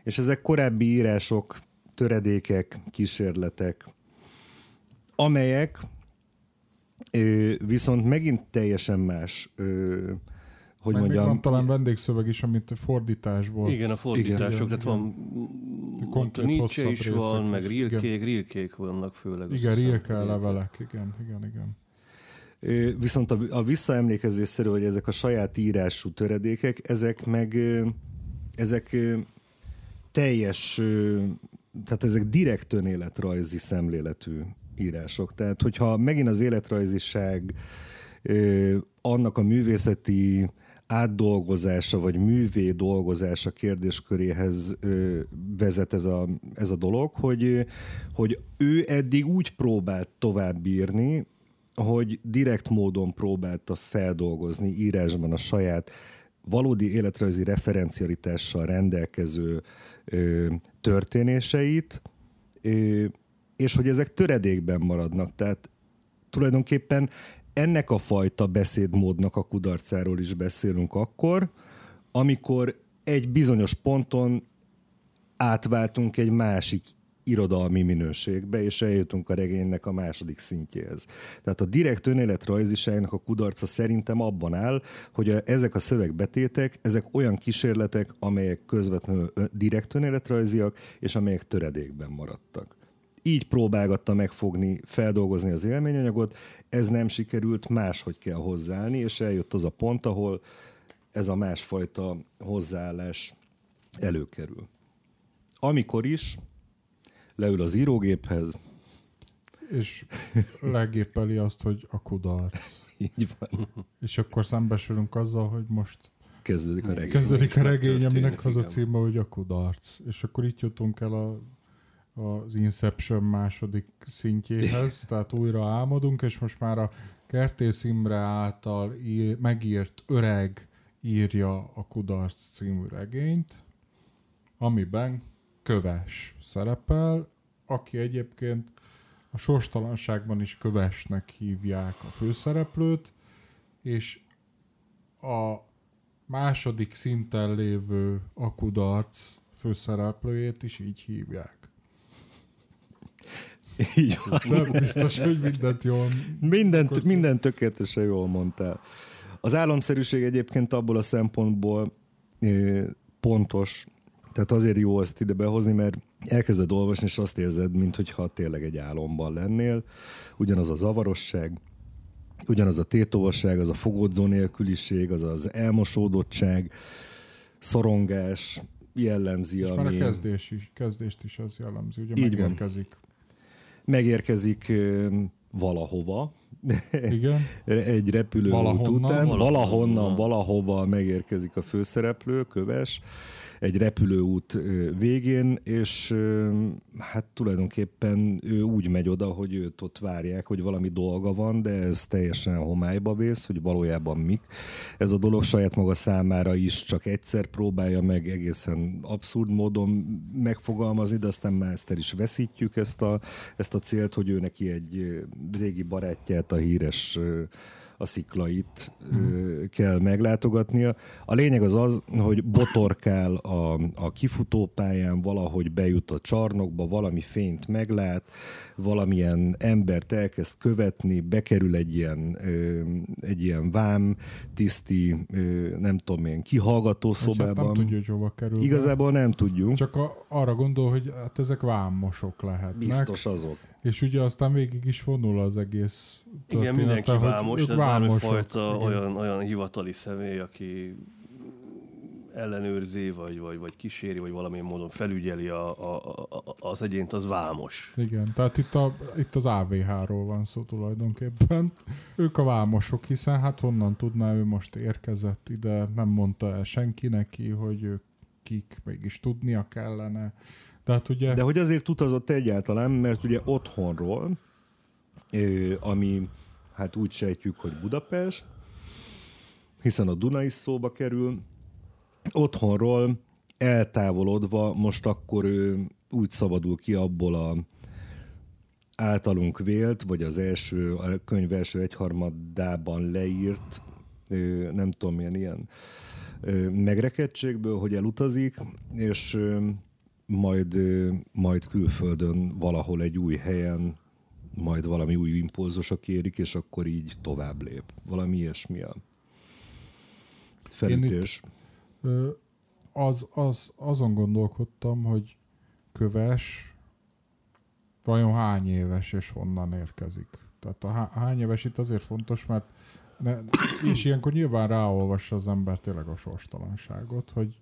Speaker 1: És ezek korábbi írások, töredékek, kísérletek, amelyek ö, viszont megint teljesen más ö,
Speaker 3: hogy Meg mondjam. Van talán vendégszöveg is, amit fordításból.
Speaker 2: Igen, a fordítások, igen, tehát van Konkrét Nietzsche is van, meg Rilkék, Rilkék vannak főleg.
Speaker 3: Igen, Rilke levelek, igen, igen, igen.
Speaker 1: Viszont a, a visszaemlékezésszerű, hogy ezek a saját írású töredékek, ezek meg ezek teljes, tehát ezek direkt önéletrajzi szemléletű írások. Tehát, hogyha megint az életrajziság, annak a művészeti átdolgozása, vagy művé dolgozása kérdésköréhez vezet ez a, ez a dolog, hogy, hogy ő eddig úgy próbált tovább írni, hogy direkt módon próbálta feldolgozni írásban a saját valódi életrajzi referencialitással rendelkező ö, történéseit, ö, és hogy ezek töredékben maradnak. Tehát tulajdonképpen ennek a fajta beszédmódnak a kudarcáról is beszélünk akkor, amikor egy bizonyos ponton átváltunk egy másik irodalmi minőségbe, és eljutunk a regénynek a második szintjéhez. Tehát a direkt önéletrajziságnak a kudarca szerintem abban áll, hogy a, ezek a szövegbetétek, ezek olyan kísérletek, amelyek közvetlenül direkt önéletrajziak, és amelyek töredékben maradtak. Így próbálgatta megfogni, feldolgozni az élményanyagot, ez nem sikerült, máshogy kell hozzáállni, és eljött az a pont, ahol ez a másfajta hozzáállás előkerül. Amikor is leül az írógéphez.
Speaker 3: És legépeli azt, hogy a kudarc.
Speaker 1: Így van.
Speaker 3: És akkor szembesülünk azzal, hogy most
Speaker 1: kezdődik a regény.
Speaker 3: Kezdődik a regény, aminek az a címe, hogy a kudarc. És akkor itt jutunk el a, az Inception második szintjéhez, tehát újra álmodunk, és most már a Kertész Imre által ír, megírt öreg írja a Kudarc című regényt, amiben köves szerepel, aki egyébként a sorstalanságban is kövesnek hívják a főszereplőt, és a második szinten lévő akudarc főszereplőjét is így hívják.
Speaker 1: Így van.
Speaker 3: Nem biztos, hogy mindent jól...
Speaker 1: Mindent, minden tökéletesen jól mondtál. Az álomszerűség egyébként abból a szempontból pontos, tehát azért jó ezt ide behozni, mert elkezded olvasni, és azt érzed, mintha tényleg egy álomban lennél. Ugyanaz a zavarosság, ugyanaz a tétovasság, az a fogódzó nélküliség, az az elmosódottság, szorongás jellemzi,
Speaker 3: és
Speaker 1: ami...
Speaker 3: már a kezdés is, kezdést is az jellemzi, ugye Így megérkezik. Van.
Speaker 1: Megérkezik valahova,
Speaker 3: Igen.
Speaker 1: egy repülőút után, valahonnan, valahova megérkezik a főszereplő, köves, egy repülőút végén, és hát tulajdonképpen ő úgy megy oda, hogy őt ott várják, hogy valami dolga van, de ez teljesen homályba vész, hogy valójában mik. Ez a dolog saját maga számára is csak egyszer próbálja meg egészen abszurd módon megfogalmazni, de aztán már ezt is veszítjük ezt a, ezt a célt, hogy ő neki egy régi barátját, a híres a sziklait hmm. kell meglátogatnia. A lényeg az az, hogy botorkál a, a kifutópályán, valahogy bejut a csarnokba, valami fényt meglát, valamilyen embert elkezd követni, bekerül egy ilyen, egy ilyen vám tiszti, nem tudom én, kihallgató szobában.
Speaker 3: Hát nem tudja, hogy hova kerül.
Speaker 1: Igazából nem tudjuk.
Speaker 3: Csak a, arra gondol, hogy hát ezek vámosok lehetnek.
Speaker 1: Biztos azok.
Speaker 3: És ugye aztán végig is vonul az egész
Speaker 2: Igen, mindenki vámos, de bármifajta olyan, olyan hivatali személy, aki ellenőrzi, vagy, vagy, vagy kíséri, vagy valamilyen módon felügyeli a, a, a, az egyént, az vámos.
Speaker 3: Igen, tehát itt, a, itt az AVH-ról van szó tulajdonképpen. Ők a vámosok, hiszen hát honnan tudná, ő most érkezett ide, nem mondta el senki neki, hogy ők kik, mégis tudnia kellene. Tehát ugye...
Speaker 1: De hogy azért utazott egyáltalán, mert ugye otthonról, ami hát úgy sejtjük, hogy Budapest, hiszen a Duna is szóba kerül, otthonról eltávolodva most akkor ő úgy szabadul ki abból a általunk vélt, vagy az első, a könyv első egyharmadában leírt, nem tudom, milyen ilyen megrekedtségből, hogy elutazik, és majd, majd külföldön valahol egy új helyen majd valami új impulzusok érik, és akkor így tovább lép. Valami ilyesmi a felütés.
Speaker 3: Az, az, azon gondolkodtam, hogy köves vajon hány éves és honnan érkezik. Tehát a hány éves itt azért fontos, mert ne, és ilyenkor nyilván ráolvassa az ember tényleg a sorstalanságot, hogy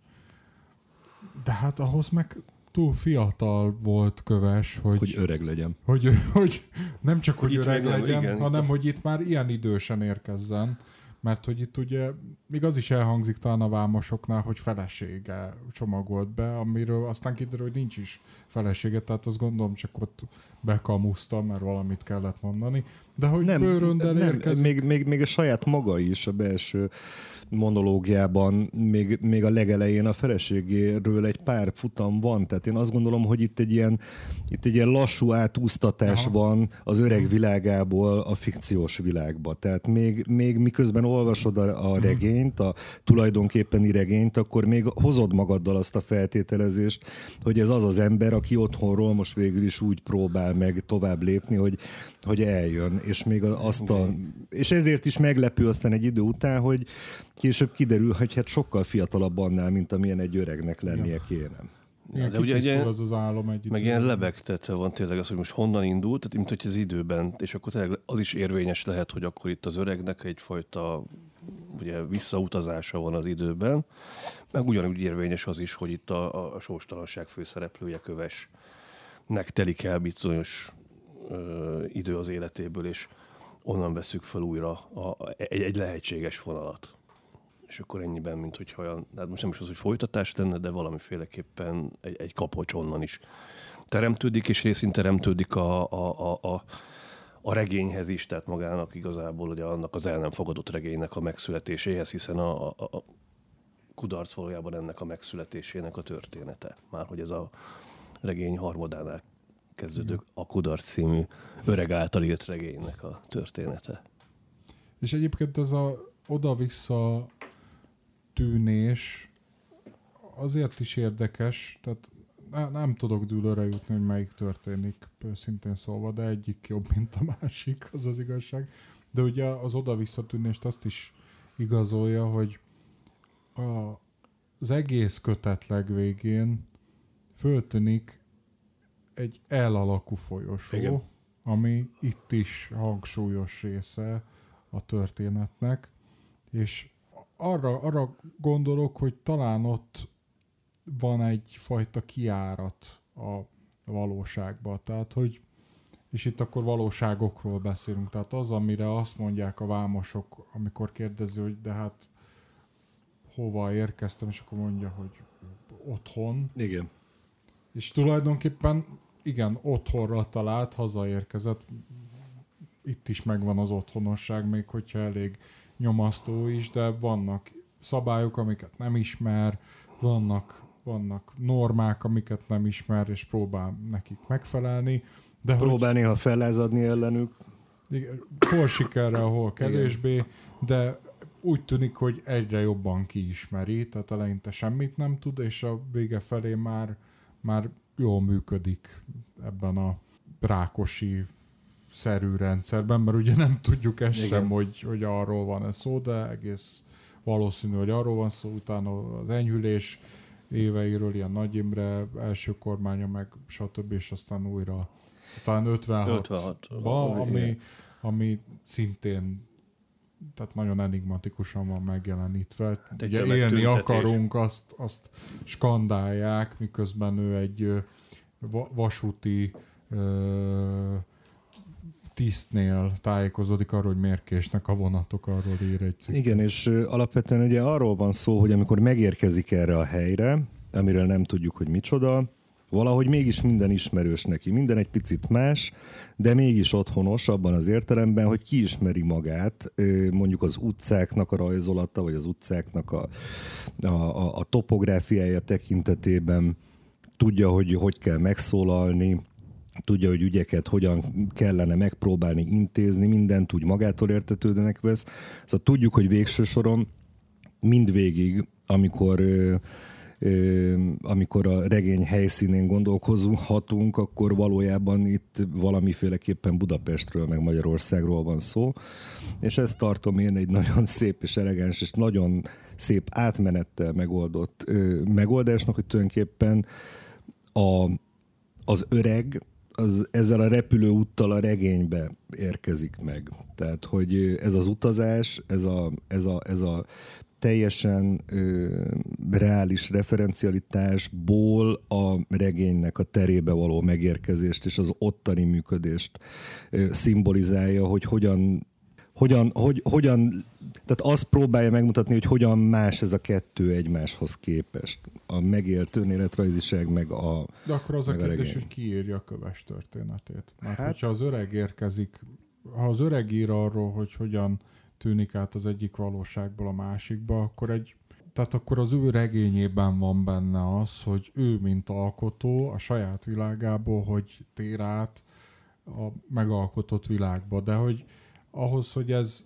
Speaker 3: de hát ahhoz meg túl fiatal volt köves, hogy...
Speaker 1: Hogy öreg legyen.
Speaker 3: Hogy, hogy nem csak, hogy, hogy öreg legyen, igen, hanem, hogy itt már ilyen idősen érkezzen. mert hogy itt ugye, még az is elhangzik talán a vámosoknál, hogy felesége csomagolt be, amiről aztán kiderül, hogy nincs is felesége, tehát azt gondolom csak ott bekamuszta, mert valamit kellett mondani. De hogy nem, bőröndel nem, érkezik...
Speaker 1: Még, még, még a saját maga is a belső monológiában, még, még a legelején a feleségéről egy pár futam van, tehát én azt gondolom, hogy itt egy ilyen, itt egy ilyen lassú átúsztatás Aha. van az öreg világából a fikciós világba. Tehát még, még miközben olvasod a, a mhm. regényt, a tulajdonképpeni regényt, akkor még hozod magaddal azt a feltételezést, hogy ez az az ember, aki otthonról most végül is úgy próbál meg tovább lépni, hogy, hogy eljön, és még azt a, és ezért is meglepő aztán egy idő után, hogy később kiderül, hogy hát sokkal fiatalabb annál, mint amilyen egy öregnek lennie kéne.
Speaker 3: Ja, de ugye ilyen, az az álom egy
Speaker 2: Meg ilyen lebegtetve van tényleg az, hogy most honnan indult, tehát mint hogy az időben, és akkor tényleg az is érvényes lehet, hogy akkor itt az öregnek egyfajta ugye visszautazása van az időben, meg ugyanúgy érvényes az is, hogy itt a, a sóstalanság főszereplője kövesnek telik el bizonyos ö, idő az életéből, és onnan veszük fel újra a, egy, egy lehetséges vonalat. És akkor ennyiben, mint hogyha olyan, hát most nem is az, hogy folytatás lenne, de valamiféleképpen egy, egy kapocs onnan is teremtődik, és részint teremtődik a, a, a, a a regényhez is, tehát magának igazából ugye annak az el nem fogadott regénynek a megszületéséhez, hiszen a, a, a kudarc valójában ennek a megszületésének a története. Már hogy ez a regény harmadánál kezdődő a kudarc című öreg által írt regénynek a története.
Speaker 3: És egyébként ez a oda-vissza tűnés azért is érdekes, tehát ne, nem tudok dűlőre jutni, hogy melyik történik, őszintén szólva, de egyik jobb, mint a másik, az az igazság. De ugye az oda-visszatűnést azt is igazolja, hogy a, az egész kötet legvégén föltűnik egy elalakú folyosó, Igen. ami itt is hangsúlyos része a történetnek, és arra, arra gondolok, hogy talán ott van egyfajta kiárat a valóságba. Tehát, hogy és itt akkor valóságokról beszélünk. Tehát az, amire azt mondják a vámosok, amikor kérdezi, hogy de hát hova érkeztem, és akkor mondja, hogy otthon.
Speaker 1: Igen.
Speaker 3: És tulajdonképpen igen, otthonra talált, hazaérkezett. Itt is megvan az otthonosság, még hogyha elég nyomasztó is, de vannak szabályok, amiket nem ismer, vannak vannak normák, amiket nem ismer, és próbál nekik megfelelni.
Speaker 1: De próbál hogy, néha fellázadni ellenük.
Speaker 3: Igen, hol sikerrel, hol kevésbé, igen. de úgy tűnik, hogy egyre jobban kiismeri, tehát eleinte semmit nem tud, és a vége felé már, már jól működik ebben a rákosi szerű rendszerben, mert ugye nem tudjuk ezt Igen. sem, hogy, hogy arról van ez szó, de egész valószínű, hogy arról van szó, utána az enyhülés éveiről, ilyen Nagy Imre első kormánya, meg stb. és aztán újra talán 56-ba, ami, ami szintén tehát nagyon enigmatikusan van megjelenítve. De Ugye élni akarunk, azt, azt skandálják, miközben ő egy vasúti ö, tisztnél tájékozódik arról, hogy miért késnek a vonatok, arról ír egy cikk.
Speaker 1: Igen, és alapvetően ugye arról van szó, hogy amikor megérkezik erre a helyre, amiről nem tudjuk, hogy micsoda, valahogy mégis minden ismerős neki, minden egy picit más, de mégis otthonos abban az értelemben, hogy kiismeri magát, mondjuk az utcáknak a rajzolata, vagy az utcáknak a, a, a, topográfiája tekintetében, tudja, hogy hogy kell megszólalni, tudja, hogy ügyeket hogyan kellene megpróbálni intézni, mindent úgy magától értetődőnek vesz. Szóval tudjuk, hogy végső soron mindvégig, amikor amikor a regény helyszínén gondolkozhatunk, akkor valójában itt valamiféleképpen Budapestről, meg Magyarországról van szó, és ezt tartom én egy nagyon szép és elegáns, és nagyon szép átmenettel megoldott megoldásnak, hogy tulajdonképpen a, az öreg az ezzel a repülőúttal a regénybe érkezik meg. Tehát, hogy ez az utazás, ez a, ez a, ez a teljesen ö, reális referencialitásból a regénynek a terébe való megérkezést és az ottani működést ö, szimbolizálja, hogy hogyan hogyan, hogy, hogyan, tehát azt próbálja megmutatni, hogy hogyan más ez a kettő egymáshoz képest. A megélt önéletrajziság, meg a
Speaker 3: De akkor az a kérdés, a hogy ki írja a köves történetét. Mert hát, hogyha az öreg érkezik, ha az öreg ír arról, hogy hogyan tűnik át az egyik valóságból a másikba, akkor egy tehát akkor az ő regényében van benne az, hogy ő, mint alkotó, a saját világából, hogy tér át a megalkotott világba. De hogy ahhoz, hogy ez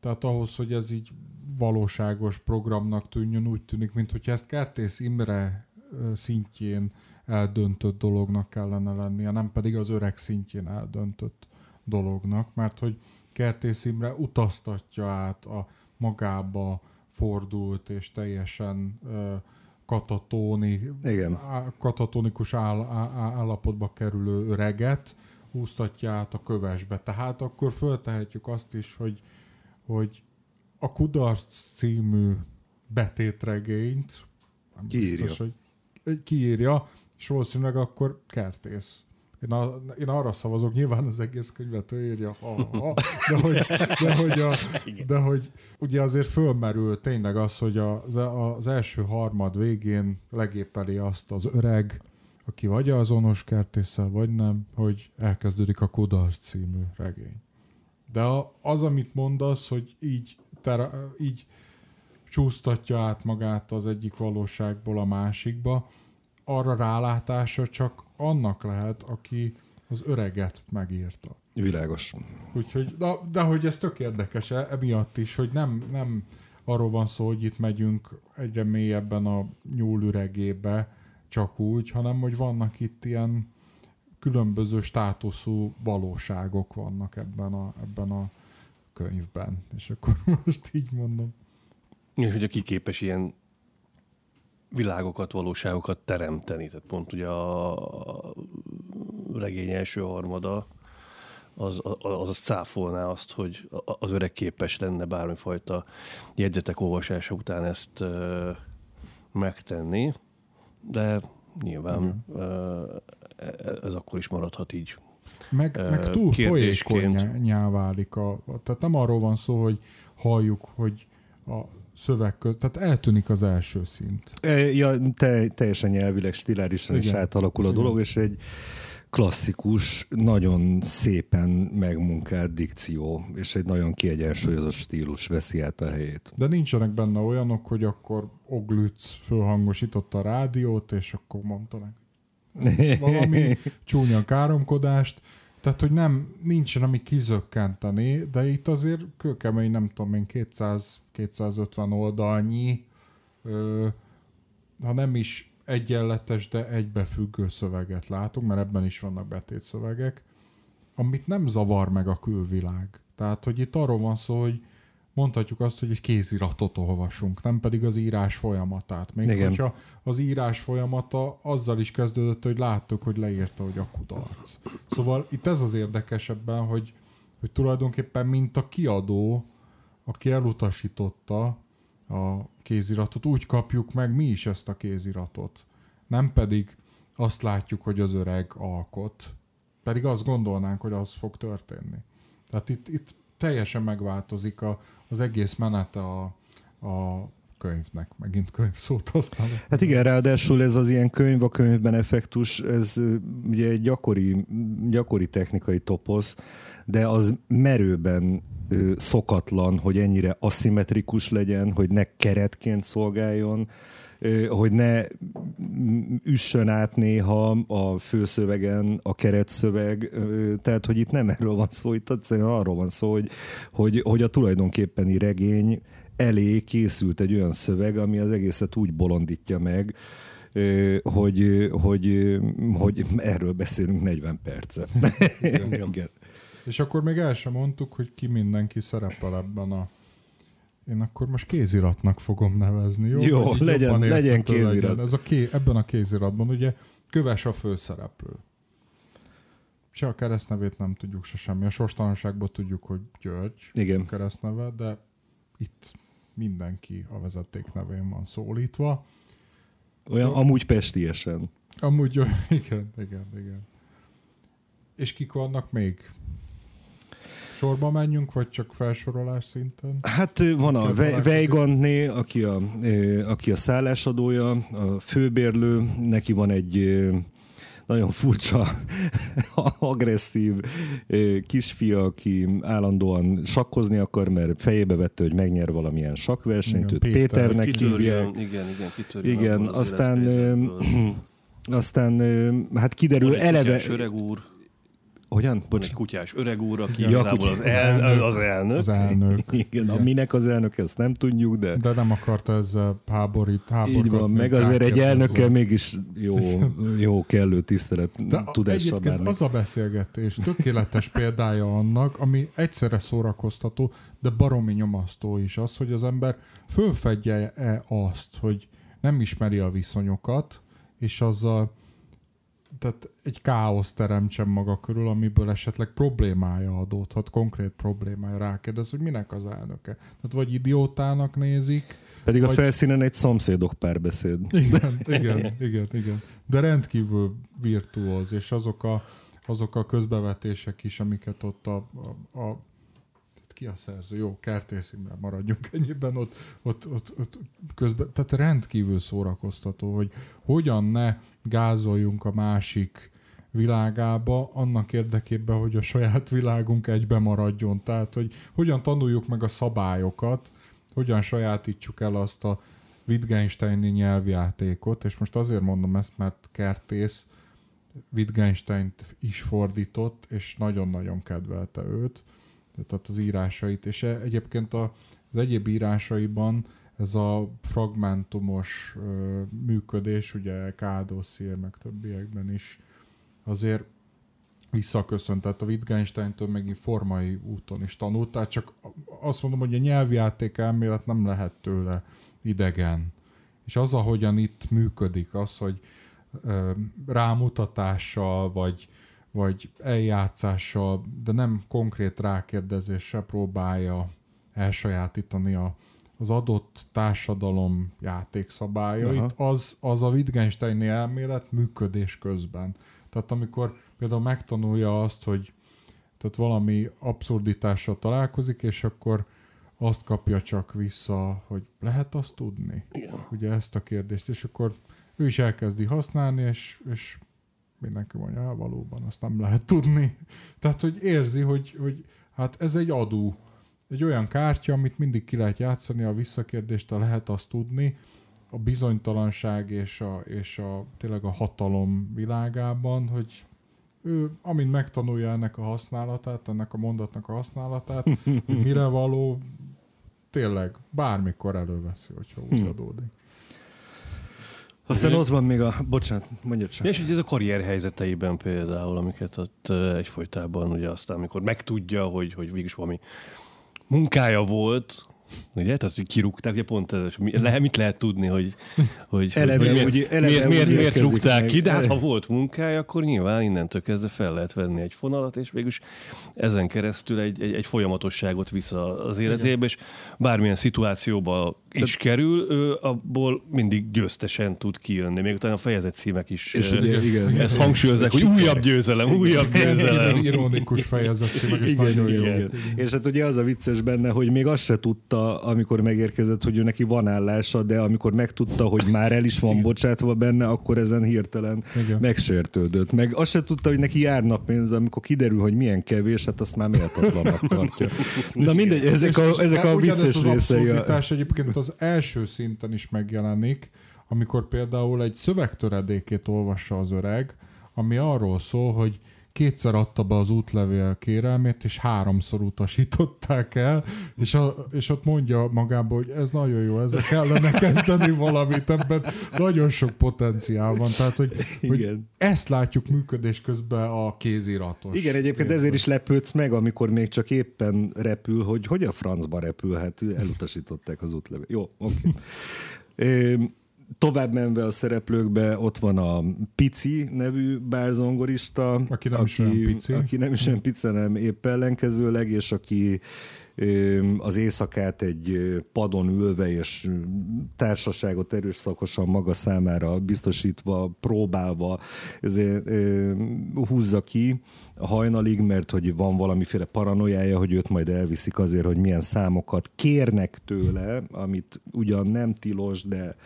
Speaker 3: tehát ahhoz, hogy ez így valóságos programnak tűnjön, úgy tűnik, mint hogy ezt Kertész Imre szintjén eldöntött dolognak kellene lennie, nem pedig az öreg szintjén eldöntött dolognak, mert hogy Kertész Imre utaztatja át a magába fordult és teljesen uh, katatóni,
Speaker 1: Igen.
Speaker 3: katatonikus áll, állapotba kerülő öreget húztatja át a kövesbe. Tehát akkor föltehetjük azt is, hogy, hogy a Kudarc című betétregényt
Speaker 1: kiírja. Biztos,
Speaker 3: hogy kiírja, és valószínűleg akkor kertész én, a, én arra szavazok, nyilván az egész könyvet ő írja, aha, de, hogy, de, hogy a, de hogy ugye azért fölmerül tényleg az, hogy az, az első harmad végén legépeli azt az öreg, aki vagy azonos kertésszel, vagy nem, hogy elkezdődik a Kudarc című regény. De az, amit mondasz, hogy így, ter, így csúsztatja át magát az egyik valóságból a másikba, arra rálátása csak annak lehet, aki az öreget megírta.
Speaker 1: Világos.
Speaker 3: Úgyhogy, de, de hogy ez tök érdekes e, emiatt is, hogy nem, nem arról van szó, hogy itt megyünk egyre mélyebben a nyúlüregébe, csak úgy, hanem hogy vannak itt ilyen különböző státuszú valóságok vannak ebben a, ebben a könyvben. És akkor most így mondom.
Speaker 2: És hogy aki képes ilyen világokat, valóságokat teremteni. Tehát pont ugye a regény első harmada az, az, az cáfolná azt, hogy az öreg képes lenne bármifajta jegyzetek olvasása után ezt uh, megtenni, de nyilván uh, ez akkor is maradhat így.
Speaker 3: Meg, uh, meg túl folyékonyá válik. A, tehát nem arról van szó, hogy halljuk, hogy a szöveg között, tehát eltűnik az első szint.
Speaker 1: E, ja, te, teljesen nyelvileg, stilárisan is átalakul a Igen. dolog, és egy klasszikus, nagyon szépen megmunkált dikció, és egy nagyon kiegyensúlyozott stílus veszi át a helyét.
Speaker 3: De nincsenek benne olyanok, hogy akkor Oglütz fölhangosította a rádiót, és akkor mondta neki valami csúnya káromkodást, tehát, hogy nem, nincsen ami kizökkenteni, de itt azért kőkemény, nem tudom én, 200-250 oldalnyi, ö, ha nem is egyenletes, de egybefüggő szöveget látunk, mert ebben is vannak betétszövegek, amit nem zavar meg a külvilág. Tehát, hogy itt arról van szó, hogy mondhatjuk azt, hogy egy kéziratot olvasunk, nem pedig az írás folyamatát. Még Igen. hogyha az írás folyamata azzal is kezdődött, hogy láttuk, hogy leírta, hogy a kudarc. Szóval itt ez az érdekesebben, hogy, hogy tulajdonképpen mint a kiadó, aki elutasította a kéziratot, úgy kapjuk meg mi is ezt a kéziratot. Nem pedig azt látjuk, hogy az öreg alkot, pedig azt gondolnánk, hogy az fog történni. Tehát itt, itt teljesen megváltozik a, az egész menete a, a könyvnek. Megint könyv szót használom.
Speaker 1: Hát igen, ráadásul ez az ilyen könyv a könyvben effektus, ez ugye egy gyakori, gyakori technikai toposz, de az merőben szokatlan, hogy ennyire aszimmetrikus legyen, hogy ne keretként szolgáljon, hogy ne üssön át néha a főszövegen a keretszöveg, tehát hogy itt nem erről van szó, itt egyszerűen arról van szó, hogy, hogy, hogy a tulajdonképpeni regény elé készült egy olyan szöveg, ami az egészet úgy bolondítja meg, hogy, hogy, hogy erről beszélünk 40 percet.
Speaker 3: Igen. És akkor még el sem mondtuk, hogy ki mindenki szerepel ebben a én akkor most kéziratnak fogom nevezni, jó?
Speaker 1: Jó, legyen, legyen kézirat. Legyen.
Speaker 3: Ez a ké, ebben a kéziratban ugye köves a főszereplő. Se a keresztnevét nem tudjuk se semmi. A sorstalanságban tudjuk, hogy György
Speaker 1: Igen.
Speaker 3: keresztneve, de itt mindenki a vezeték nevén van szólítva.
Speaker 1: Olyan Jó. amúgy pestiesen.
Speaker 3: Amúgy, igen, igen, igen. És kik vannak még? Sorba menjünk, vagy csak felsorolás szinten?
Speaker 1: Hát van a Weigandné, aki a, aki a szállásadója, a főbérlő, neki van egy nagyon furcsa, agresszív kisfia, aki állandóan sakkozni akar, mert fejébe vette, hogy megnyer valamilyen sakkversenyt, őt Péter. Péternek hívják.
Speaker 2: Igen, igen,
Speaker 1: Igen, aztán, aztán hát kiderül eleve...
Speaker 2: Öreg úr.
Speaker 1: Hogyan?
Speaker 2: Bocs. Egy kutyás öreg úr, aki ja, igazából az, el, az, elnök, az elnök.
Speaker 3: Az elnök.
Speaker 1: Igen, Igen. Minek az elnök, ezt nem tudjuk, de...
Speaker 3: De nem akarta ezzel háborít,
Speaker 1: háborít. Így van, meg azért egy elnökkel mégis jó, jó kellő tisztelet de tudással bárni.
Speaker 3: az a beszélgetés tökéletes példája annak, ami egyszerre szórakoztató, de baromi nyomasztó is az, hogy az ember fölfedje-e azt, hogy nem ismeri a viszonyokat, és azzal tehát egy káosz teremtsen maga körül, amiből esetleg problémája adódhat, konkrét problémája rákérdez, hogy minek az elnöke. Tehát vagy idiótának nézik,
Speaker 1: pedig
Speaker 3: vagy...
Speaker 1: a felszínen egy szomszédok párbeszéd.
Speaker 3: Igen, igen, igen, igen. De rendkívül virtuóz, és azok a, azok a közbevetések is, amiket ott a, a, a ki a szerző? Jó, Kertész Imre, maradjunk ennyiben, ott, ott, ott, ott közben, tehát rendkívül szórakoztató, hogy hogyan ne gázoljunk a másik világába annak érdekében, hogy a saját világunk egybe maradjon. Tehát, hogy hogyan tanuljuk meg a szabályokat, hogyan sajátítsuk el azt a Wittgensteini nyelvjátékot, és most azért mondom ezt, mert Kertész wittgenstein is fordított, és nagyon-nagyon kedvelte őt, tehát az írásait, és e, egyébként az egyéb írásaiban ez a fragmentumos ö, működés, ugye Kádoszír, meg többiekben is azért visszaköszönt, tehát a Wittgenstein-től megint formai úton is tanult, tehát csak azt mondom, hogy a nyelvjáték elmélet nem lehet tőle idegen. És az, ahogyan itt működik, az, hogy ö, rámutatással, vagy vagy eljátszással, de nem konkrét rákérdezéssel próbálja elsajátítani a, az adott társadalom játékszabályait, az, az a Wittgensteini elmélet működés közben. Tehát amikor például megtanulja azt, hogy tehát valami abszurditással találkozik, és akkor azt kapja csak vissza, hogy lehet azt tudni? Igen. Ugye ezt a kérdést, és akkor ő is elkezdi használni, és, és mindenki mondja, valóban azt nem lehet tudni. Tehát, hogy érzi, hogy, hogy hát ez egy adó. Egy olyan kártya, amit mindig ki lehet játszani, a visszakérdést lehet azt tudni, a bizonytalanság és a, és a tényleg a hatalom világában, hogy ő, amint megtanulja ennek a használatát, ennek a mondatnak a használatát, hogy mire való, tényleg bármikor előveszi, hogyha úgy hmm. adódik.
Speaker 1: Aztán ott van még a... Bocsánat, mondja csak.
Speaker 2: És ugye ez a karrier helyzeteiben például, amiket ott egyfolytában ugye aztán, amikor megtudja, hogy, hogy végül valami munkája volt, Ugye? Tehát, hogy kirúgták, ugye pont ez, le, mit lehet tudni, hogy, hogy,
Speaker 1: eleve,
Speaker 2: hogy miért,
Speaker 1: úgy, eleve
Speaker 2: miért, miért, miért rúgták meg. ki, de hát ha volt munkája, akkor nyilván innentől kezdve fel lehet venni egy fonalat, és végülis ezen keresztül egy, egy, egy folyamatosságot vissza az életébe, Igen. és bármilyen szituációba is kerül, ő abból mindig győztesen tud kijönni. Még utána a fejezet címek is és ugye, igen, ezt hangsúlyozzák, hogy újabb győzelem, újabb győzelem.
Speaker 3: Ironikus fejezet címek, és igen, nagyon igen, jó.
Speaker 1: És hát ugye az a vicces benne, hogy még azt se tudta amikor megérkezett, hogy ő neki van állása, de amikor megtudta, hogy már el is van bocsátva benne, akkor ezen hirtelen Igen. megsértődött. Meg azt se tudta, hogy neki járna pénz, amikor kiderül, hogy milyen kevés, hát azt már méltatlanak tartja. Na mindegy, ezek a, ezek a vicces részei.
Speaker 3: Az egyébként az első szinten is megjelenik, amikor például egy szövegtöredékét olvassa az öreg, ami arról szól, hogy kétszer adta be az útlevél kérelmét, és háromszor utasították el, és, a, és ott mondja magából, hogy ez nagyon jó, ezzel kellene kezdeni valamit, ebben nagyon sok potenciál van. Tehát, hogy, hogy ezt látjuk működés közben a kéziratos.
Speaker 1: Igen, egyébként részben. ezért is lepődsz meg, amikor még csak éppen repül, hogy hogy a francba repülhet, elutasították az útlevél. Jó, oké. Okay. Tovább menve a szereplőkbe, ott van a Pici nevű bárzongorista,
Speaker 3: aki nem aki, is olyan pici.
Speaker 1: Aki nem is olyan pici, hanem épp ellenkezőleg, és aki az éjszakát egy padon ülve és társaságot erőszakosan maga számára biztosítva, próbálva ezért húzza ki a hajnalig, mert hogy van valamiféle paranoiája, hogy őt majd elviszik azért, hogy milyen számokat kérnek tőle, amit ugyan nem tilos, de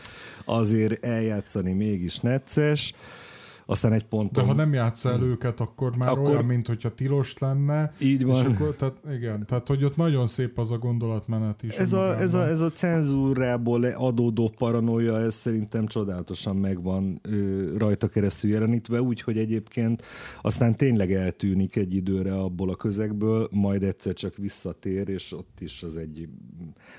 Speaker 1: azért eljátszani mégis necces aztán egy ponton...
Speaker 3: De ha nem játsz el őket, akkor már akkor... olyan, mint hogyha tilos lenne.
Speaker 1: Így van.
Speaker 3: És akkor, tehát, igen, tehát hogy ott nagyon szép az a gondolatmenet is.
Speaker 1: Ez a, ez, a, ez a cenzúrából adódó paranoia, ez szerintem csodálatosan megvan ö, rajta keresztül jelenítve, úgyhogy egyébként aztán tényleg eltűnik egy időre abból a közegből, majd egyszer csak visszatér, és ott is az egy...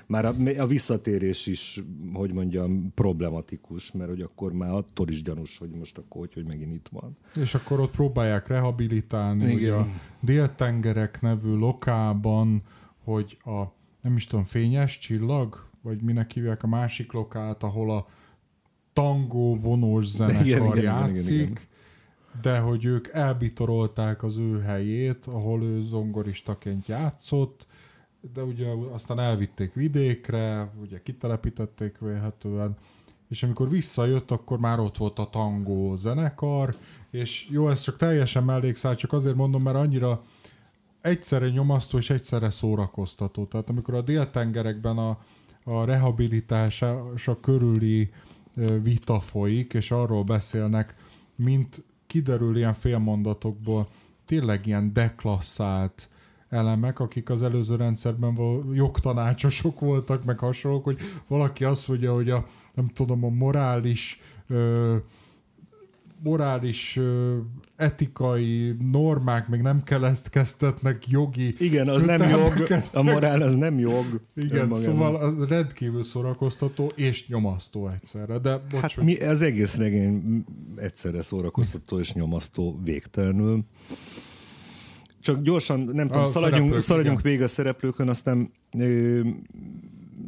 Speaker 1: Már a, a visszatérés is, hogy mondjam, problematikus, mert hogy akkor már attól is gyanús, hogy most akkor hogy, hogy meg megint itt van.
Speaker 3: És akkor ott próbálják rehabilitálni, Igen. A Déltengerek nevű lokában, hogy a nem is tudom, fényes csillag, vagy minek hívják a másik lokát, ahol a tangó vonós zenekar igen, játszik, igen, igen, igen. de hogy ők elbitorolták az ő helyét, ahol ő zongoristaként játszott, de ugye aztán elvitték vidékre, ugye kitelepítették vélhetően, és amikor visszajött, akkor már ott volt a tangó zenekar, és jó, ez csak teljesen mellékszál, csak azért mondom, mert annyira egyszerre nyomasztó és egyszerre szórakoztató. Tehát amikor a déltengerekben a, a rehabilitása körüli vita folyik, és arról beszélnek, mint kiderül ilyen félmondatokból, tényleg ilyen deklasszált elemek, akik az előző rendszerben jogtanácsosok voltak, meg hasonlók, hogy valaki azt mondja, hogy a, nem tudom, a morális ö, morális, ö, etikai normák még nem keletkeztetnek jogi
Speaker 1: Igen, az nem jog, a morál az nem jog.
Speaker 3: Igen, szóval az rendkívül szórakoztató és nyomasztó egyszerre. De bocs,
Speaker 1: hát mi, az egész regény egyszerre szórakoztató és nyomasztó végtelenül. Csak gyorsan, nem tudom, szaladjunk, szaladjunk még a szereplőkön, aztán ö,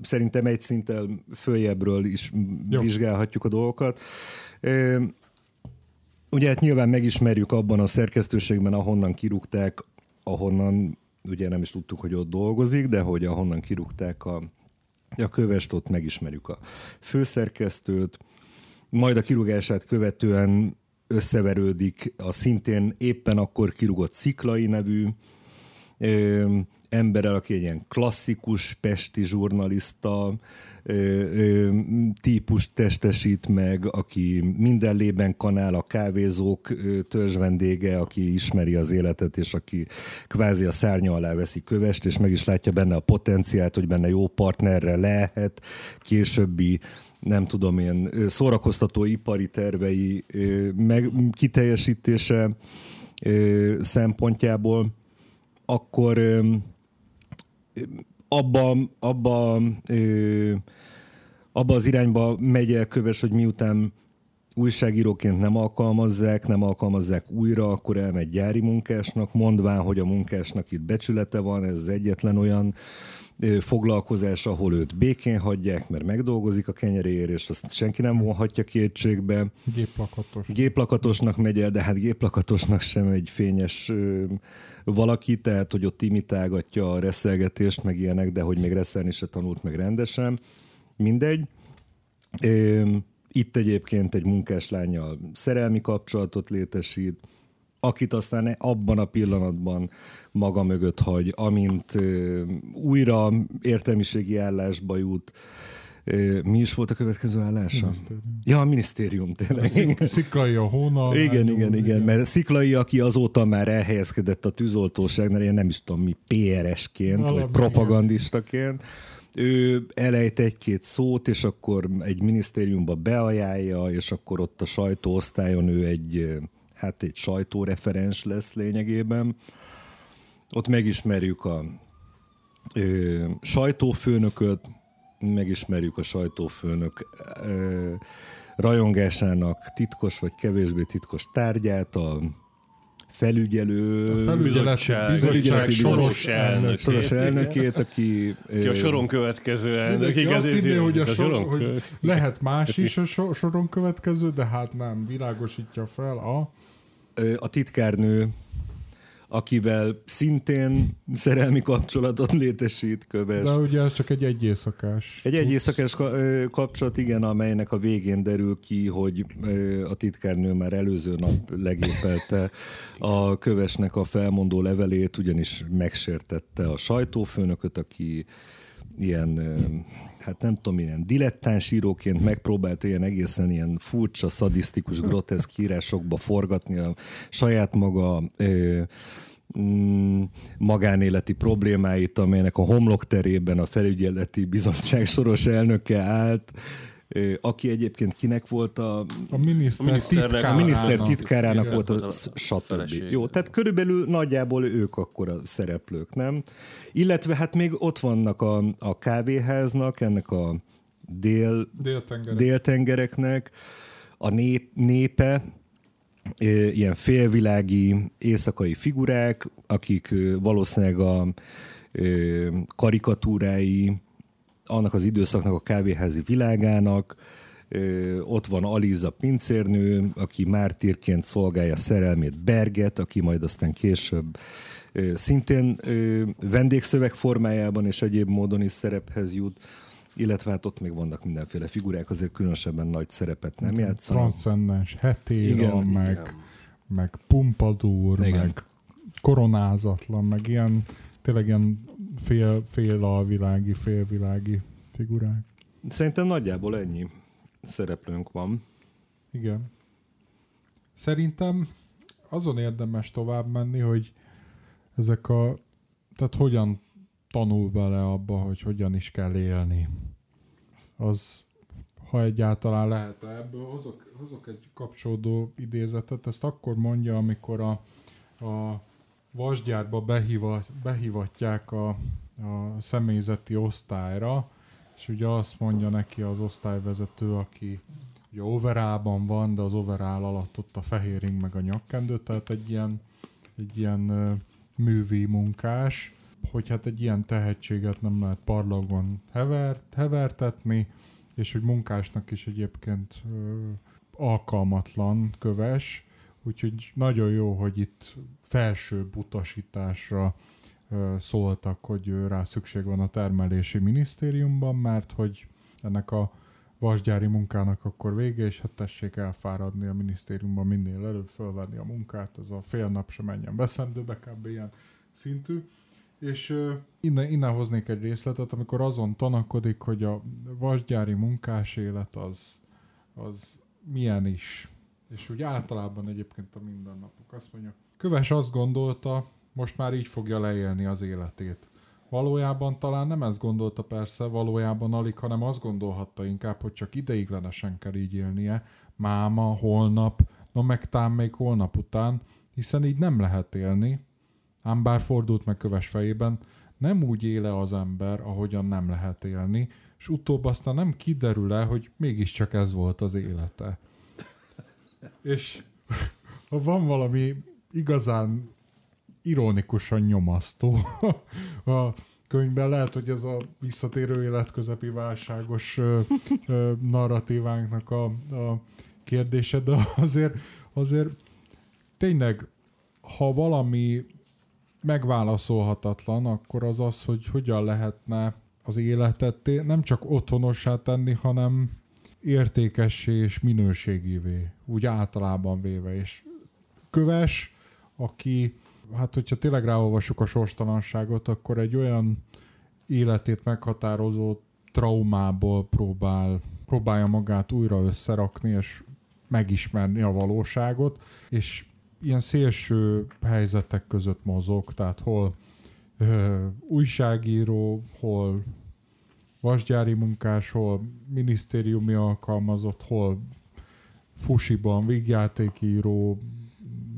Speaker 1: szerintem egy szinttel följebbről is Jó. vizsgálhatjuk a dolgokat. Ugye hát nyilván megismerjük abban a szerkesztőségben, ahonnan kirúgták, ahonnan ugye nem is tudtuk, hogy ott dolgozik, de hogy ahonnan kirúgták a, a kövest, ott megismerjük a főszerkesztőt, majd a kirúgását követően összeverődik a szintén éppen akkor kirúgott Sziklai nevű emberrel, aki egy ilyen klasszikus pesti zsurnalista ö, típust testesít meg, aki minden lében kanál a kávézók törzsvendége, aki ismeri az életet, és aki kvázi a szárnya alá veszi kövest, és meg is látja benne a potenciált, hogy benne jó partnerre lehet, későbbi nem tudom én, szórakoztató ipari tervei meg, kiteljesítése szempontjából, akkor abba, abba, abba az irányba megy el köves, hogy miután újságíróként nem alkalmazzák, nem alkalmazzák újra, akkor elmegy gyári munkásnak, mondván, hogy a munkásnak itt becsülete van, ez az egyetlen olyan foglalkozás, ahol őt békén hagyják, mert megdolgozik a kenyeréért, és azt senki nem vonhatja kétségbe.
Speaker 3: Géplakatos.
Speaker 1: Géplakatosnak megy el, de hát géplakatosnak sem egy fényes valaki, tehát hogy ott imitálgatja a reszelgetést, meg ilyenek, de hogy még reszelni se tanult meg rendesen. Mindegy. Itt egyébként egy munkáslányjal szerelmi kapcsolatot létesít, akit aztán abban a pillanatban maga mögött hagy, amint újra értelmiségi állásba jut, mi is volt a következő állása? Minisztérium. Ja, a minisztérium tényleg.
Speaker 3: A Sziklai a hóna.
Speaker 1: Igen, igen, igen, igen, mert Sziklai, aki azóta már elhelyezkedett a tűzoltóságnál, én nem is tudom mi, PRS-ként, Valami vagy propagandistaként, ő elejt egy-két szót, és akkor egy minisztériumba beajánlja, és akkor ott a sajtóosztályon ő egy, hát egy sajtóreferens lesz lényegében ott megismerjük a ö, sajtófőnököt, megismerjük a sajtófőnök rajongásának titkos vagy kevésbé titkos tárgyát, a felügyelő
Speaker 3: a felügyeleti bizottság soros elnökét,
Speaker 1: soros elnökét aki,
Speaker 2: aki a soron következő elnök.
Speaker 3: Igen, azt hinné, hogy, a sor, hogy lehet más is a soron következő, de hát nem, világosítja fel a...
Speaker 1: A titkárnő akivel szintén szerelmi kapcsolatot létesít köves.
Speaker 3: De ugye ez csak egy egyészakás.
Speaker 1: Egy egyészakás kapcsolat, igen, amelynek a végén derül ki, hogy a titkárnő már előző nap legépelte a kövesnek a felmondó levelét, ugyanis megsértette a sajtófőnököt, aki ilyen hát nem tudom, ilyen dilettáns íróként megpróbált ilyen egészen ilyen furcsa, szadisztikus, groteszk írásokba forgatni a saját maga ö, mm, magánéleti problémáit, amelynek a homlok terében a felügyeleti bizottság soros elnöke állt, aki egyébként kinek volt a...
Speaker 3: A miniszter, a
Speaker 1: miniszter, titkárának, a miniszter titkárának volt a, a stb. Jó, tehát körülbelül nagyjából ők akkor a szereplők, nem? Illetve hát még ott vannak a, a kávéháznak, ennek a dél,
Speaker 3: Déltengerek.
Speaker 1: déltengereknek a nép, népe, ilyen félvilági éjszakai figurák, akik valószínűleg a karikatúrái annak az időszaknak a kávéházi világának, ott van Aliza pincérnő, aki mártírként szolgálja szerelmét Berget, aki majd aztán később szintén vendégszöveg formájában és egyéb módon is szerephez jut, illetve hát ott még vannak mindenféle figurák, azért különösebben nagy szerepet nem játszanak.
Speaker 3: Transzcendens hetéra, igen, meg, igen. meg pumpadúr, igen. meg koronázatlan, meg ilyen tényleg ilyen fél, fél alvilági, félvilági figurák.
Speaker 1: Szerintem nagyjából ennyi szereplőnk van.
Speaker 3: Igen. Szerintem azon érdemes tovább menni, hogy ezek a... Tehát hogyan tanul bele abba, hogy hogyan is kell élni. Az, ha egyáltalán lehet. Ebből hozok, hozok egy kapcsolódó idézetet, ezt akkor mondja, amikor a, a vasgyárba behivat, behivatják a, a személyzeti osztályra, és ugye azt mondja neki az osztályvezető, aki ugye overában van, de az overál alatt ott a fehéring meg a nyakkendő, tehát egy ilyen, egy ilyen művi munkás, hogy hát egy ilyen tehetséget nem lehet parlagon hevert, hevertetni, és hogy munkásnak is egyébként ö, alkalmatlan köves, úgyhogy nagyon jó, hogy itt felső utasításra szóltak, hogy rá szükség van a termelési minisztériumban, mert hogy ennek a vasgyári munkának akkor vége, és hát tessék elfáradni a minisztériumban minél előbb, fölvenni a munkát, az a fél nap sem menjen beszendőbe, kb. ilyen szintű. És innen, innen hoznék egy részletet, amikor azon tanakodik, hogy a vasgyári munkás élet az, az milyen is. És úgy általában egyébként a mindennapok. Azt mondja, Köves azt gondolta, most már így fogja leélni az életét. Valójában talán nem ezt gondolta persze, valójában alig, hanem azt gondolhatta inkább, hogy csak ideiglenesen kell így élnie, máma, holnap, no meg tám még holnap után, hiszen így nem lehet élni. Ám bár fordult meg köves fejében, nem úgy éle az ember, ahogyan nem lehet élni, és utóbb aztán nem kiderül-e, hogy mégiscsak ez volt az élete. és ha van valami igazán ironikusan nyomasztó a könyvben. Lehet, hogy ez a visszatérő életközepi válságos narratívánknak a, a kérdése, de azért, azért tényleg, ha valami megválaszolhatatlan, akkor az az, hogy hogyan lehetne az életet nem csak otthonossá tenni, hanem értékessé és minőségévé, úgy általában véve. És köves, aki hát hogyha tényleg ráolvassuk a sorstalanságot, akkor egy olyan életét meghatározó traumából próbál, próbálja magát újra összerakni, és megismerni a valóságot, és ilyen szélső helyzetek között mozog, tehát hol ö, újságíró, hol vasgyári munkás, hol minisztériumi alkalmazott, hol fusiban vígjátékíró,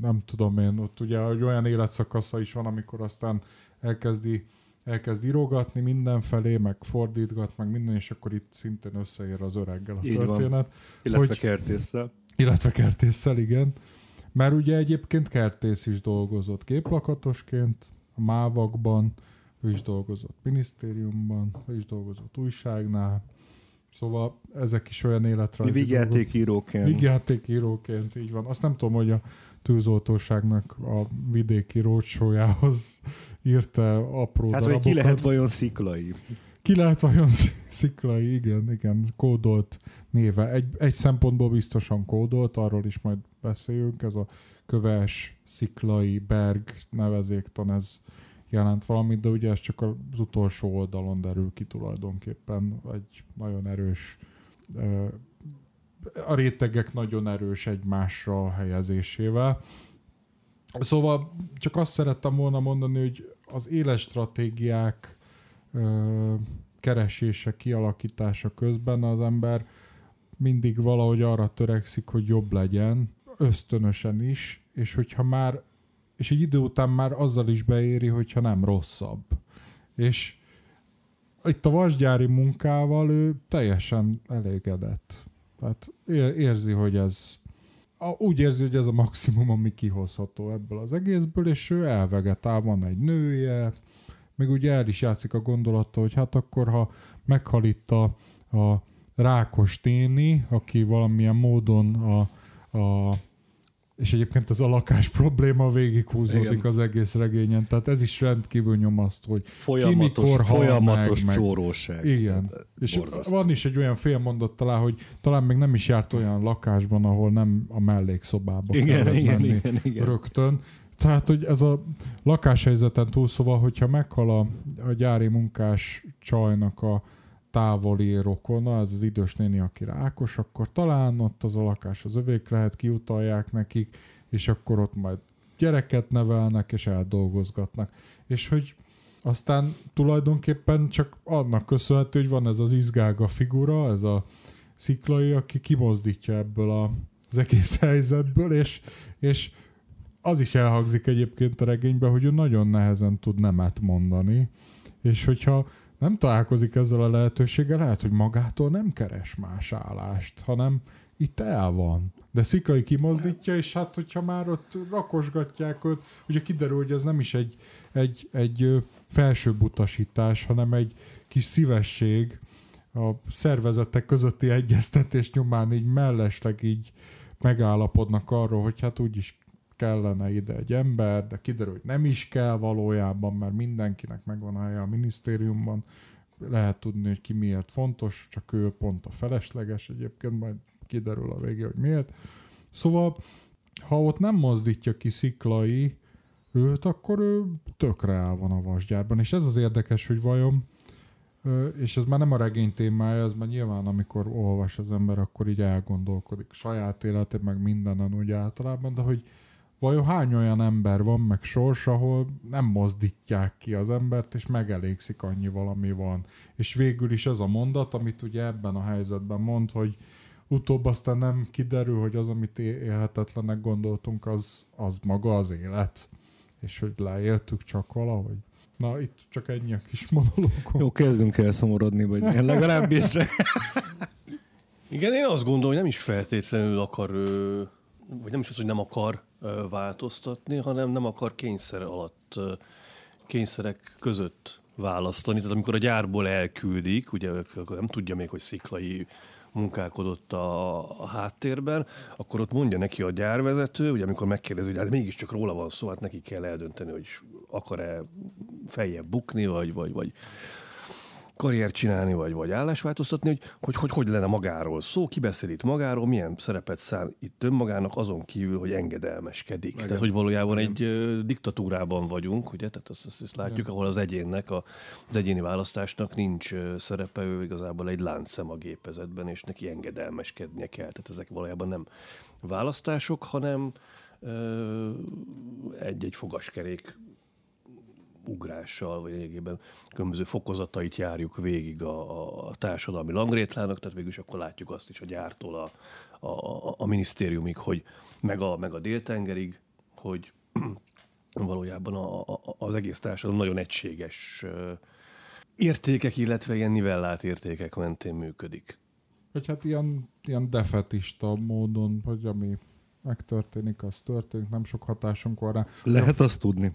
Speaker 3: nem tudom én, ott ugye olyan életszakasza is van, amikor aztán elkezdi elkezd írogatni mindenfelé, meg fordítgat, meg minden, és akkor itt szintén összeér az öreggel a Így történet. Van.
Speaker 1: Illetve hogy, kertésszel.
Speaker 3: Illetve kertésszel, igen. Mert ugye egyébként kertész is dolgozott képlakatosként, a mávakban, ő is dolgozott minisztériumban, ő is dolgozott újságnál, Szóval ezek is olyan életrajzi
Speaker 1: Vígjátékíróként.
Speaker 3: Vígjátékíróként, így van. Azt nem tudom, hogy a tűzoltóságnak a vidéki rócsójához írta apró
Speaker 1: Hát,
Speaker 3: darabokat.
Speaker 1: hogy ki lehet vajon sziklai?
Speaker 3: Ki lehet vajon sziklai, igen, igen, kódolt néve. Egy, egy szempontból biztosan kódolt, arról is majd beszéljünk, ez a köves, sziklai, berg nevezéktan, ez jelent valamit, de ugye ez csak az utolsó oldalon derül ki tulajdonképpen egy nagyon erős a rétegek nagyon erős egymásra helyezésével. Szóval csak azt szerettem volna mondani, hogy az éles stratégiák keresése, kialakítása közben az ember mindig valahogy arra törekszik, hogy jobb legyen, ösztönösen is, és hogyha már, és egy idő után már azzal is beéri, hogyha nem rosszabb. És itt a vasgyári munkával ő teljesen elégedett. Tehát érzi, hogy ez úgy érzi, hogy ez a maximum, ami kihozható ebből az egészből, és ő elvegetál, van egy nője, meg ugye el is játszik a gondolata, hogy hát akkor, ha meghal itt a, a rákos téni, aki valamilyen módon a, a és egyébként ez a lakás probléma végighúzódik Igen. az egész regényen, tehát ez is rendkívül nyomasztó, hogy
Speaker 1: folyamatos, ki mikor folyamatos meg, csóróság.
Speaker 3: Igen, és borzasztó. van is egy olyan félmondat talán, hogy talán még nem is járt olyan lakásban, ahol nem a mellékszobába
Speaker 1: igen, igen, igen, igen.
Speaker 3: rögtön. Tehát, hogy ez a lakáshelyzeten túl, szóval, hogyha meghal a, a gyári munkás csajnak a távoli rokona, ez az idős néni, aki rákos, akkor talán ott az a lakás az övék lehet, kiutalják nekik, és akkor ott majd gyereket nevelnek, és eldolgozgatnak. És hogy aztán tulajdonképpen csak annak köszönhető, hogy van ez az izgága figura, ez a sziklai, aki kimozdítja ebből a, az egész helyzetből, és, és az is elhangzik egyébként a regényben, hogy ő nagyon nehezen tud nemet mondani, és hogyha nem találkozik ezzel a lehetőséggel, lehet, hogy magától nem keres más állást, hanem itt el van. De Sziklai kimozdítja, és hát, hogyha már ott rakosgatják őt, ugye kiderül, hogy ez nem is egy, egy, egy felsőbb utasítás, hanem egy kis szívesség a szervezetek közötti egyeztetés nyomán így mellesleg így megállapodnak arról, hogy hát úgyis kellene ide egy ember, de kiderül, hogy nem is kell valójában, mert mindenkinek megvan a helye a minisztériumban, lehet tudni, hogy ki miért fontos, csak ő pont a felesleges egyébként, majd kiderül a végén, hogy miért. Szóval, ha ott nem mozdítja ki sziklai őt, akkor ő tökre el van a vasgyárban, és ez az érdekes, hogy vajon és ez már nem a regény témája, ez már nyilván, amikor olvas az ember, akkor így elgondolkodik saját életét, meg mindenen úgy általában, de hogy vajon hány olyan ember van, meg sors, ahol nem mozdítják ki az embert, és megelégszik annyi valami van. És végül is ez a mondat, amit ugye ebben a helyzetben mond, hogy utóbb aztán nem kiderül, hogy az, amit élhetetlenek gondoltunk, az, az maga az élet. És hogy leéltük csak valahogy. Na, itt csak ennyi a kis monológom.
Speaker 1: Jó, kezdünk el szomorodni, vagy én legalábbis.
Speaker 2: Igen, én azt gondolom, hogy nem is feltétlenül akar, vagy nem is az, hogy nem akar változtatni, hanem nem akar kényszer alatt, kényszerek között választani. Tehát amikor a gyárból elküldik, ugye akkor nem tudja még, hogy sziklai munkálkodott a, a háttérben, akkor ott mondja neki a gyárvezető, ugye amikor megkérdezi, hogy hát mégiscsak róla van szó, hát neki kell eldönteni, hogy akar-e feljebb bukni, vagy, vagy, vagy karriert csinálni, vagy, vagy állásváltoztatni, hogy hogy, hogy hogy lenne magáról szó, ki beszél itt magáról, milyen szerepet szán itt önmagának, azon kívül, hogy engedelmeskedik. Igen. Tehát, hogy valójában Igen. egy ö, diktatúrában vagyunk, ugye, tehát azt, azt, azt látjuk, Igen. ahol az egyénnek, a, az egyéni választásnak nincs ö, szerepe, ő igazából egy láncszem a gépezetben, és neki engedelmeskednie kell. Tehát ezek valójában nem választások, hanem egy-egy fogaskerék ugrással, vagy lényegében különböző fokozatait járjuk végig a, a társadalmi langrétlának, tehát végül is akkor látjuk azt is a gyártól a, a, a minisztériumig, hogy meg a, meg a déltengerig, hogy valójában a, a, az egész társadalom nagyon egységes értékek, illetve ilyen nivellált értékek mentén működik.
Speaker 3: Vagy hát ilyen, ilyen defetista módon, hogy ami megtörténik, az történik, nem sok hatásunk van rá.
Speaker 1: Lehet azt tudni.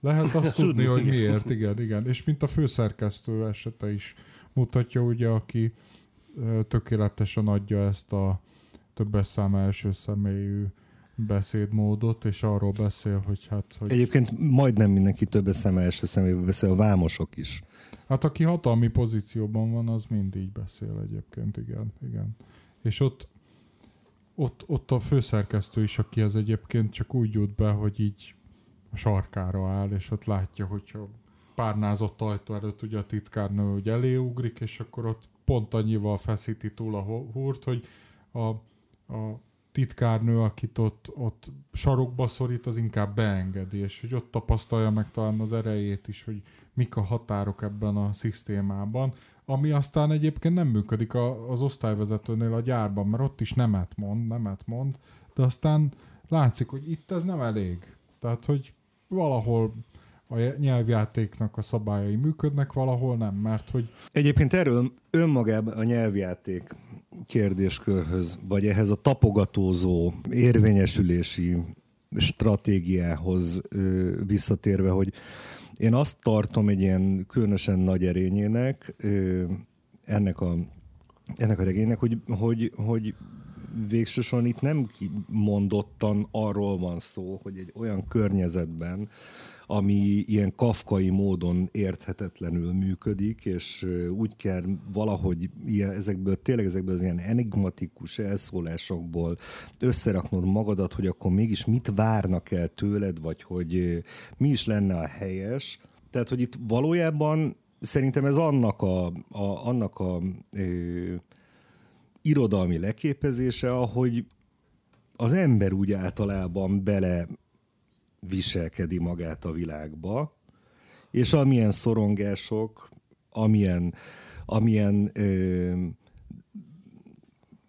Speaker 3: Lehet azt tudni, hogy miért, igen, igen. És mint a főszerkesztő esete is mutatja, ugye, aki tökéletesen adja ezt a többes szám első személyű beszédmódot, és arról beszél, hogy hát... Hogy...
Speaker 1: Egyébként majdnem mindenki többes szám első személyű beszél, a vámosok is.
Speaker 3: Hát aki hatalmi pozícióban van, az mind így beszél egyébként, igen. igen. És ott, ott, ott a főszerkesztő is, aki az egyébként csak úgy jut be, hogy így a sarkára áll, és ott látja, hogyha párnázott ajtó előtt ugye a titkárnő ugye eléugrik, és akkor ott pont annyival feszíti túl a húrt, hogy a, a titkárnő, akit ott, ott sarokba szorít, az inkább beengedi, és hogy ott tapasztalja meg talán az erejét is, hogy mik a határok ebben a szisztémában, ami aztán egyébként nem működik a, az osztályvezetőnél a gyárban, mert ott is nemet mond, nemet mond, de aztán látszik, hogy itt ez nem elég. Tehát, hogy valahol a nyelvjátéknak a szabályai működnek, valahol nem, mert hogy...
Speaker 1: Egyébként erről önmagában a nyelvjáték kérdéskörhöz, vagy ehhez a tapogatózó érvényesülési stratégiához visszatérve, hogy én azt tartom egy ilyen különösen nagy erényének ennek a, ennek a regénynek, hogy, hogy, hogy végsősorban itt nem mondottan arról van szó, hogy egy olyan környezetben, ami ilyen kafkai módon érthetetlenül működik, és úgy kell valahogy ilyen, ezekből, tényleg ezekből az ilyen enigmatikus elszólásokból összeraknod magadat, hogy akkor mégis mit várnak el tőled, vagy hogy mi is lenne a helyes. Tehát, hogy itt valójában szerintem ez annak a, a, annak a ö, irodalmi leképezése, ahogy az ember úgy általában bele viselkedi magát a világba, és amilyen szorongások, amilyen, amilyen ö,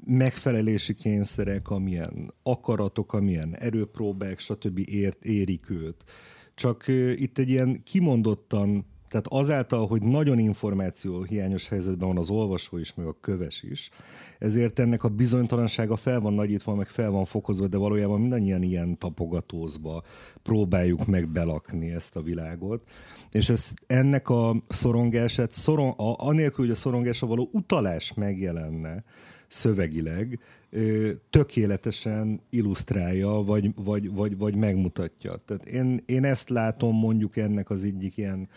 Speaker 1: megfelelési kényszerek, amilyen akaratok, amilyen erőpróbák, stb. Ért, érik őt. Csak ö, itt egy ilyen kimondottan tehát azáltal, hogy nagyon információ hiányos helyzetben van az olvasó is, meg a köves is, ezért ennek a bizonytalansága fel van nagyítva, meg fel van fokozva, de valójában mindannyian ilyen tapogatózba próbáljuk meg belakni ezt a világot. És ez, ennek a szorongását, szoron, a, anélkül, hogy a szorongásra való utalás megjelenne szövegileg, tökéletesen illusztrálja, vagy, vagy, vagy, vagy megmutatja. Tehát én, én ezt látom mondjuk ennek az egyik ilyen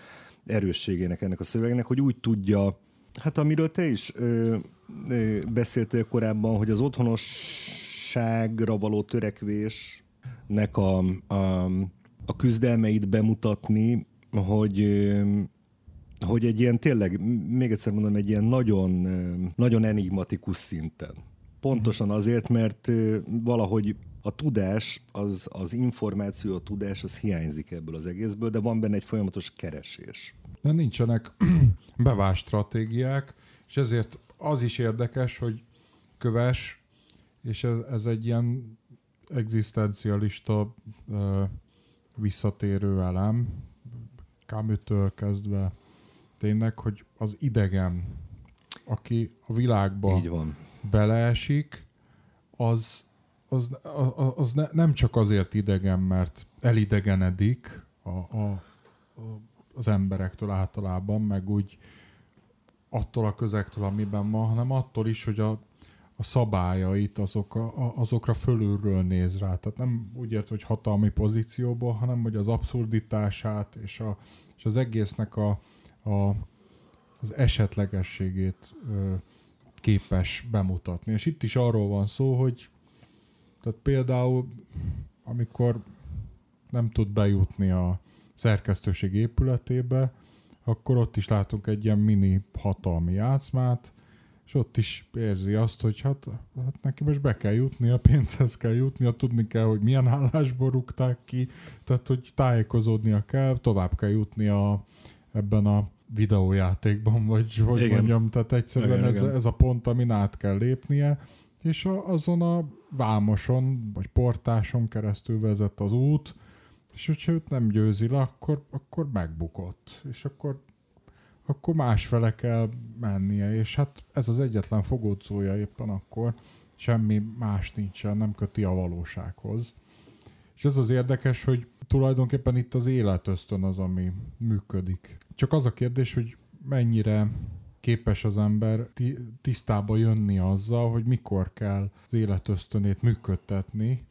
Speaker 1: erősségének ennek a szövegnek, hogy úgy tudja, hát amiről te is ö, beszéltél korábban, hogy az otthonosságra való törekvésnek a, a, a küzdelmeit bemutatni, hogy hogy egy ilyen tényleg, még egyszer mondom, egy ilyen nagyon, nagyon enigmatikus szinten. Pontosan azért, mert valahogy a tudás, az, az információ, a tudás, az hiányzik ebből az egészből, de van benne egy folyamatos keresés.
Speaker 3: De nincsenek bevált stratégiák, és ezért az is érdekes, hogy köves, és ez, ez egy ilyen egzisztencialista uh, visszatérő elem, Kámütől kezdve tényleg, hogy az idegen, aki a világba
Speaker 1: Így van.
Speaker 3: beleesik, az az, az ne, nem csak azért idegen, mert elidegenedik a, a, a, az emberektől általában, meg úgy attól a közektől, amiben van, hanem attól is, hogy a, a szabályait azok a, azokra fölülről néz rá. Tehát nem úgy ért, hogy hatalmi pozícióból, hanem hogy az abszurditását és, a, és az egésznek a, a, az esetlegességét ö, képes bemutatni. És itt is arról van szó, hogy tehát például, amikor nem tud bejutni a szerkesztőség épületébe, akkor ott is látunk egy ilyen mini hatalmi játszmát, és ott is érzi azt, hogy hát, hát neki most be kell jutni, a pénzhez kell jutni, a tudni kell, hogy milyen állásból rúgták ki, tehát hogy tájékozódnia kell, tovább kell jutni a, ebben a videójátékban, vagy hogy igen. mondjam, tehát egyszerűen igen, ez, igen. ez a pont, amin át kell lépnie, és a, azon a vámoson, vagy portáson keresztül vezet az út, és hogyha őt nem győzi le, akkor, akkor megbukott. És akkor, akkor másfele kell mennie, és hát ez az egyetlen fogódzója éppen akkor, semmi más nincsen, nem köti a valósághoz. És ez az érdekes, hogy tulajdonképpen itt az életösztön az, ami működik. Csak az a kérdés, hogy mennyire képes az ember tisztába jönni azzal, hogy mikor kell az életösztönét működtetni.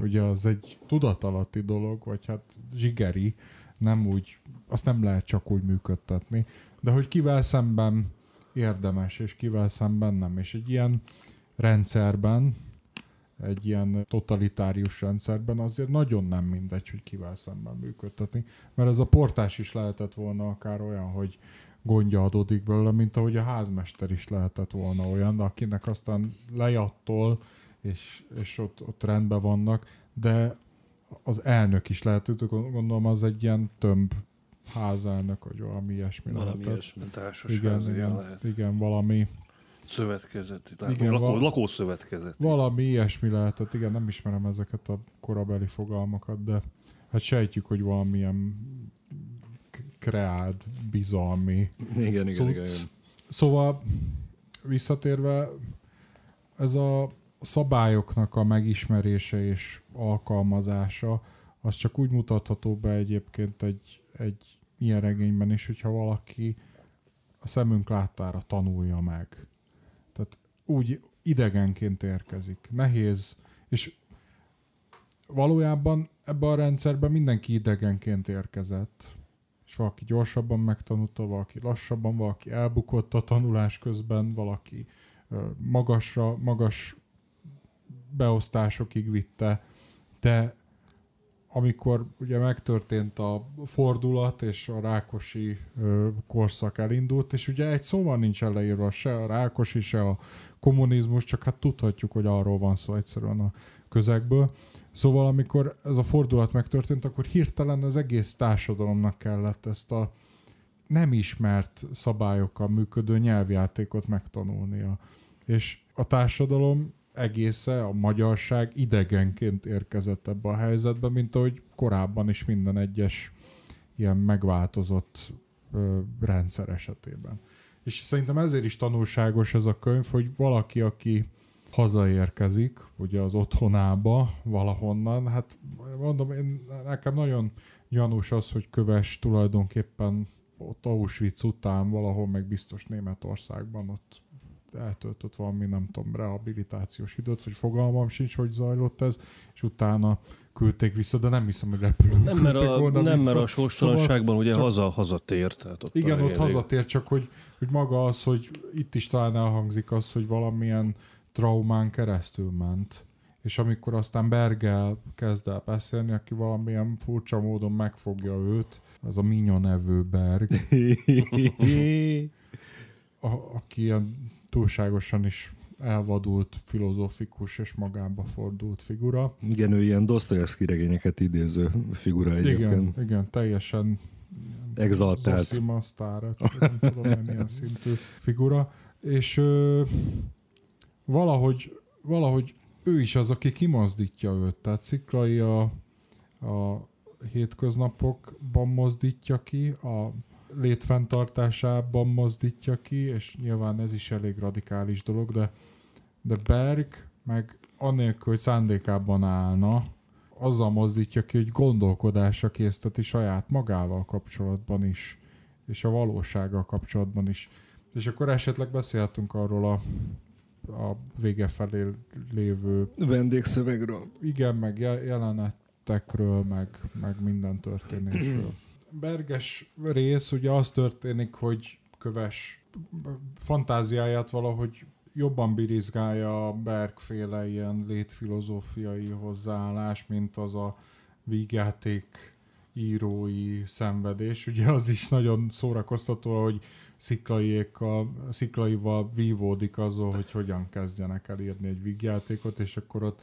Speaker 3: Ugye az egy tudatalatti dolog, vagy hát zsigeri, nem úgy, azt nem lehet csak úgy működtetni, de hogy kivel szemben érdemes, és kivel szemben nem. És egy ilyen rendszerben, egy ilyen totalitárius rendszerben azért nagyon nem mindegy, hogy kivel szemben működtetni. Mert ez a portás is lehetett volna akár olyan, hogy gondja adódik belőle, mint ahogy a házmester is lehetett volna olyan, akinek aztán lejattól, és, és ott, ott rendben vannak, de az elnök is lehet, gondolom az egy ilyen tömb házelnök, vagy valami ilyesmi
Speaker 2: valami
Speaker 3: lehetett.
Speaker 2: ilyesmi, igen,
Speaker 3: igen, lehet. igen, valami
Speaker 2: szövetkezeti, tehát igen, lakó, val- lakószövetkezet.
Speaker 3: Valami ilyesmi lehetett, igen, nem ismerem ezeket a korabeli fogalmakat, de hát sejtjük, hogy valamilyen kreált, bizalmi
Speaker 1: igen, igen, igen, igen.
Speaker 3: Szóval visszatérve, ez a szabályoknak a megismerése és alkalmazása, az csak úgy mutatható be egyébként egy, egy ilyen regényben is, hogyha valaki a szemünk láttára tanulja meg. Tehát úgy idegenként érkezik. Nehéz, és valójában ebben a rendszerben mindenki idegenként érkezett. És valaki gyorsabban megtanulta, valaki lassabban, valaki elbukott a tanulás közben, valaki magasra, magas beosztásokig vitte, de amikor ugye megtörtént a fordulat, és a Rákosi ö, korszak elindult, és ugye egy szóval nincs leírva se a Rákosi, se a kommunizmus, csak hát tudhatjuk, hogy arról van szó egyszerűen a közegből. Szóval amikor ez a fordulat megtörtént, akkor hirtelen az egész társadalomnak kellett ezt a nem ismert szabályokkal működő nyelvjátékot megtanulnia. És a társadalom egésze, a magyarság idegenként érkezett ebbe a helyzetbe, mint ahogy korábban is minden egyes ilyen megváltozott ö, rendszer esetében. És szerintem ezért is tanulságos ez a könyv, hogy valaki, aki hazaérkezik, ugye az otthonába valahonnan, hát mondom, én, nekem nagyon gyanús az, hogy Köves tulajdonképpen ott Auschwitz után valahol meg biztos Németországban ott eltöltött valami, nem tudom, rehabilitációs időt, vagy fogalmam sincs, hogy zajlott ez, és utána küldték vissza, de nem hiszem, hogy repülőn
Speaker 2: nem, mert a, volna Nem, vissza. mert a sorstalanságban szóval ugye haza, hazatér. Tehát
Speaker 3: ott igen, ott hazatér, csak hogy, hogy maga az, hogy itt is talán elhangzik az, hogy valamilyen traumán keresztül ment. És amikor aztán Bergel kezd el beszélni, aki valamilyen furcsa módon megfogja őt, az a Minyo nevű Berg, a, aki ilyen túlságosan is elvadult, filozófikus és magába fordult figura.
Speaker 1: Igen, ő ilyen Dostoyevsky regényeket idéző figura egyébként.
Speaker 3: Igen, igen teljesen
Speaker 1: exaltált.
Speaker 3: Zosima sztár, nem tudom, milyen szintű figura. És ö, valahogy, valahogy ő is az, aki kimozdítja őt. Tehát Sziklai a, a hétköznapokban mozdítja ki, a létfenntartásában mozdítja ki, és nyilván ez is elég radikális dolog, de, de Berg meg anélkül, hogy szándékában állna, azzal mozdítja ki, hogy gondolkodásra készteti saját magával kapcsolatban is, és a valósággal kapcsolatban is. És akkor esetleg beszéltünk arról a, a vége felé lévő
Speaker 1: vendégszövegről.
Speaker 3: Igen, meg jelenetekről, meg, meg minden történésről. Berges rész ugye az történik, hogy köves fantáziáját valahogy jobban birizgálja a Bergféle ilyen létfilozófiai hozzáállás, mint az a vígjáték írói szenvedés. Ugye az is nagyon szórakoztató, hogy sziklaiékkal, sziklaival vívódik azzal, hogy hogyan kezdjenek el írni egy vígjátékot, és akkor ott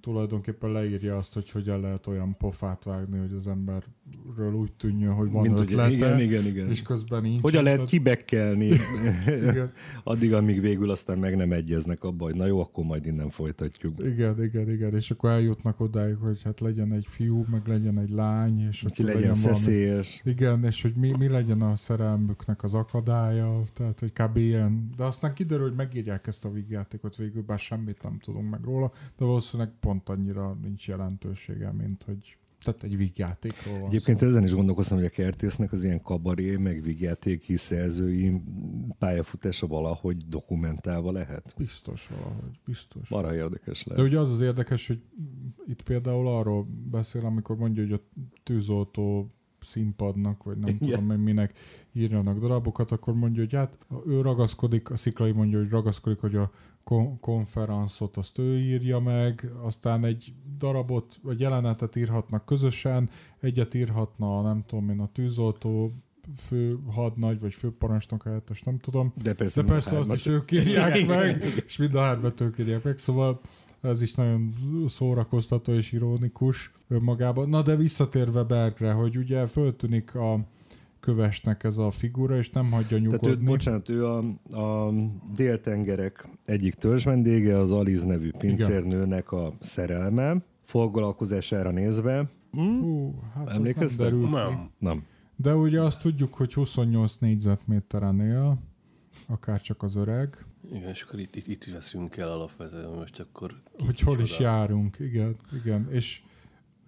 Speaker 3: tulajdonképpen leírja azt, hogy hogyan lehet olyan pofát vágni, hogy az emberről úgy tűnjön, hogy van Mint ötlete,
Speaker 1: igen, igen, igen.
Speaker 3: és közben nincs.
Speaker 1: Hogyan lehet kibekkelni, addig, amíg végül aztán meg nem egyeznek abba, hogy na jó, akkor majd innen folytatjuk.
Speaker 3: Igen, igen, igen, és akkor eljutnak odáig, hogy hát legyen egy fiú, meg legyen egy lány, és
Speaker 1: Aki legyen, legyen szeszélyes.
Speaker 3: Valami, igen, és hogy mi, mi legyen a szerelmüknek az akadálya, tehát hogy kb. ilyen, de aztán kiderül, hogy megírják ezt a vígjátékot végül, bár semmit nem tudunk meg róla, de valószínűleg pont annyira nincs jelentősége, mint hogy tehát egy vígjátékról van
Speaker 1: Egyébként
Speaker 3: szó.
Speaker 1: ezen is gondolkoztam, hogy a kertésznek az ilyen kabaré, meg vígjátéki szerzői pályafutása valahogy dokumentálva lehet.
Speaker 3: Biztos valahogy, biztos.
Speaker 1: Marha érdekes lehet.
Speaker 3: De ugye az az érdekes, hogy itt például arról beszél, amikor mondja, hogy a tűzoltó színpadnak, vagy nem
Speaker 1: Igen.
Speaker 3: tudom én minek írjanak darabokat, akkor mondja, hogy hát ő ragaszkodik, a Sziklai mondja, hogy ragaszkodik, hogy a kon- konferenszot azt ő írja meg, aztán egy darabot, vagy jelenetet írhatnak közösen, egyet írhatna, nem tudom én, a tűzoltó fő hadnagy, vagy főparancsnok helyettes, nem tudom.
Speaker 1: De persze,
Speaker 3: De persze azt is ők írják meg, és mind a hármat ők írják meg, szóval ez is nagyon szórakoztató és ironikus önmagában. Na de visszatérve Bergre, hogy ugye föltűnik a kövesnek ez a figura, és nem hagyja nyugodni.
Speaker 1: Tehát ő, bocsánat, ő a, a déltengerek egyik törzs vendége, az Aliz nevű pincérnőnek a szerelme, foglalkozására nézve. Hm?
Speaker 3: Hú, hát
Speaker 1: Emlékeztek?
Speaker 3: ez nem.
Speaker 2: Nem.
Speaker 1: Nem.
Speaker 3: De ugye azt tudjuk, hogy 28 négyzetméteren él, akár csak az öreg,
Speaker 2: Igen, és akkor itt, itt, itt veszünk el alapvetően most akkor...
Speaker 3: hogy hol is járunk, igen, igen, és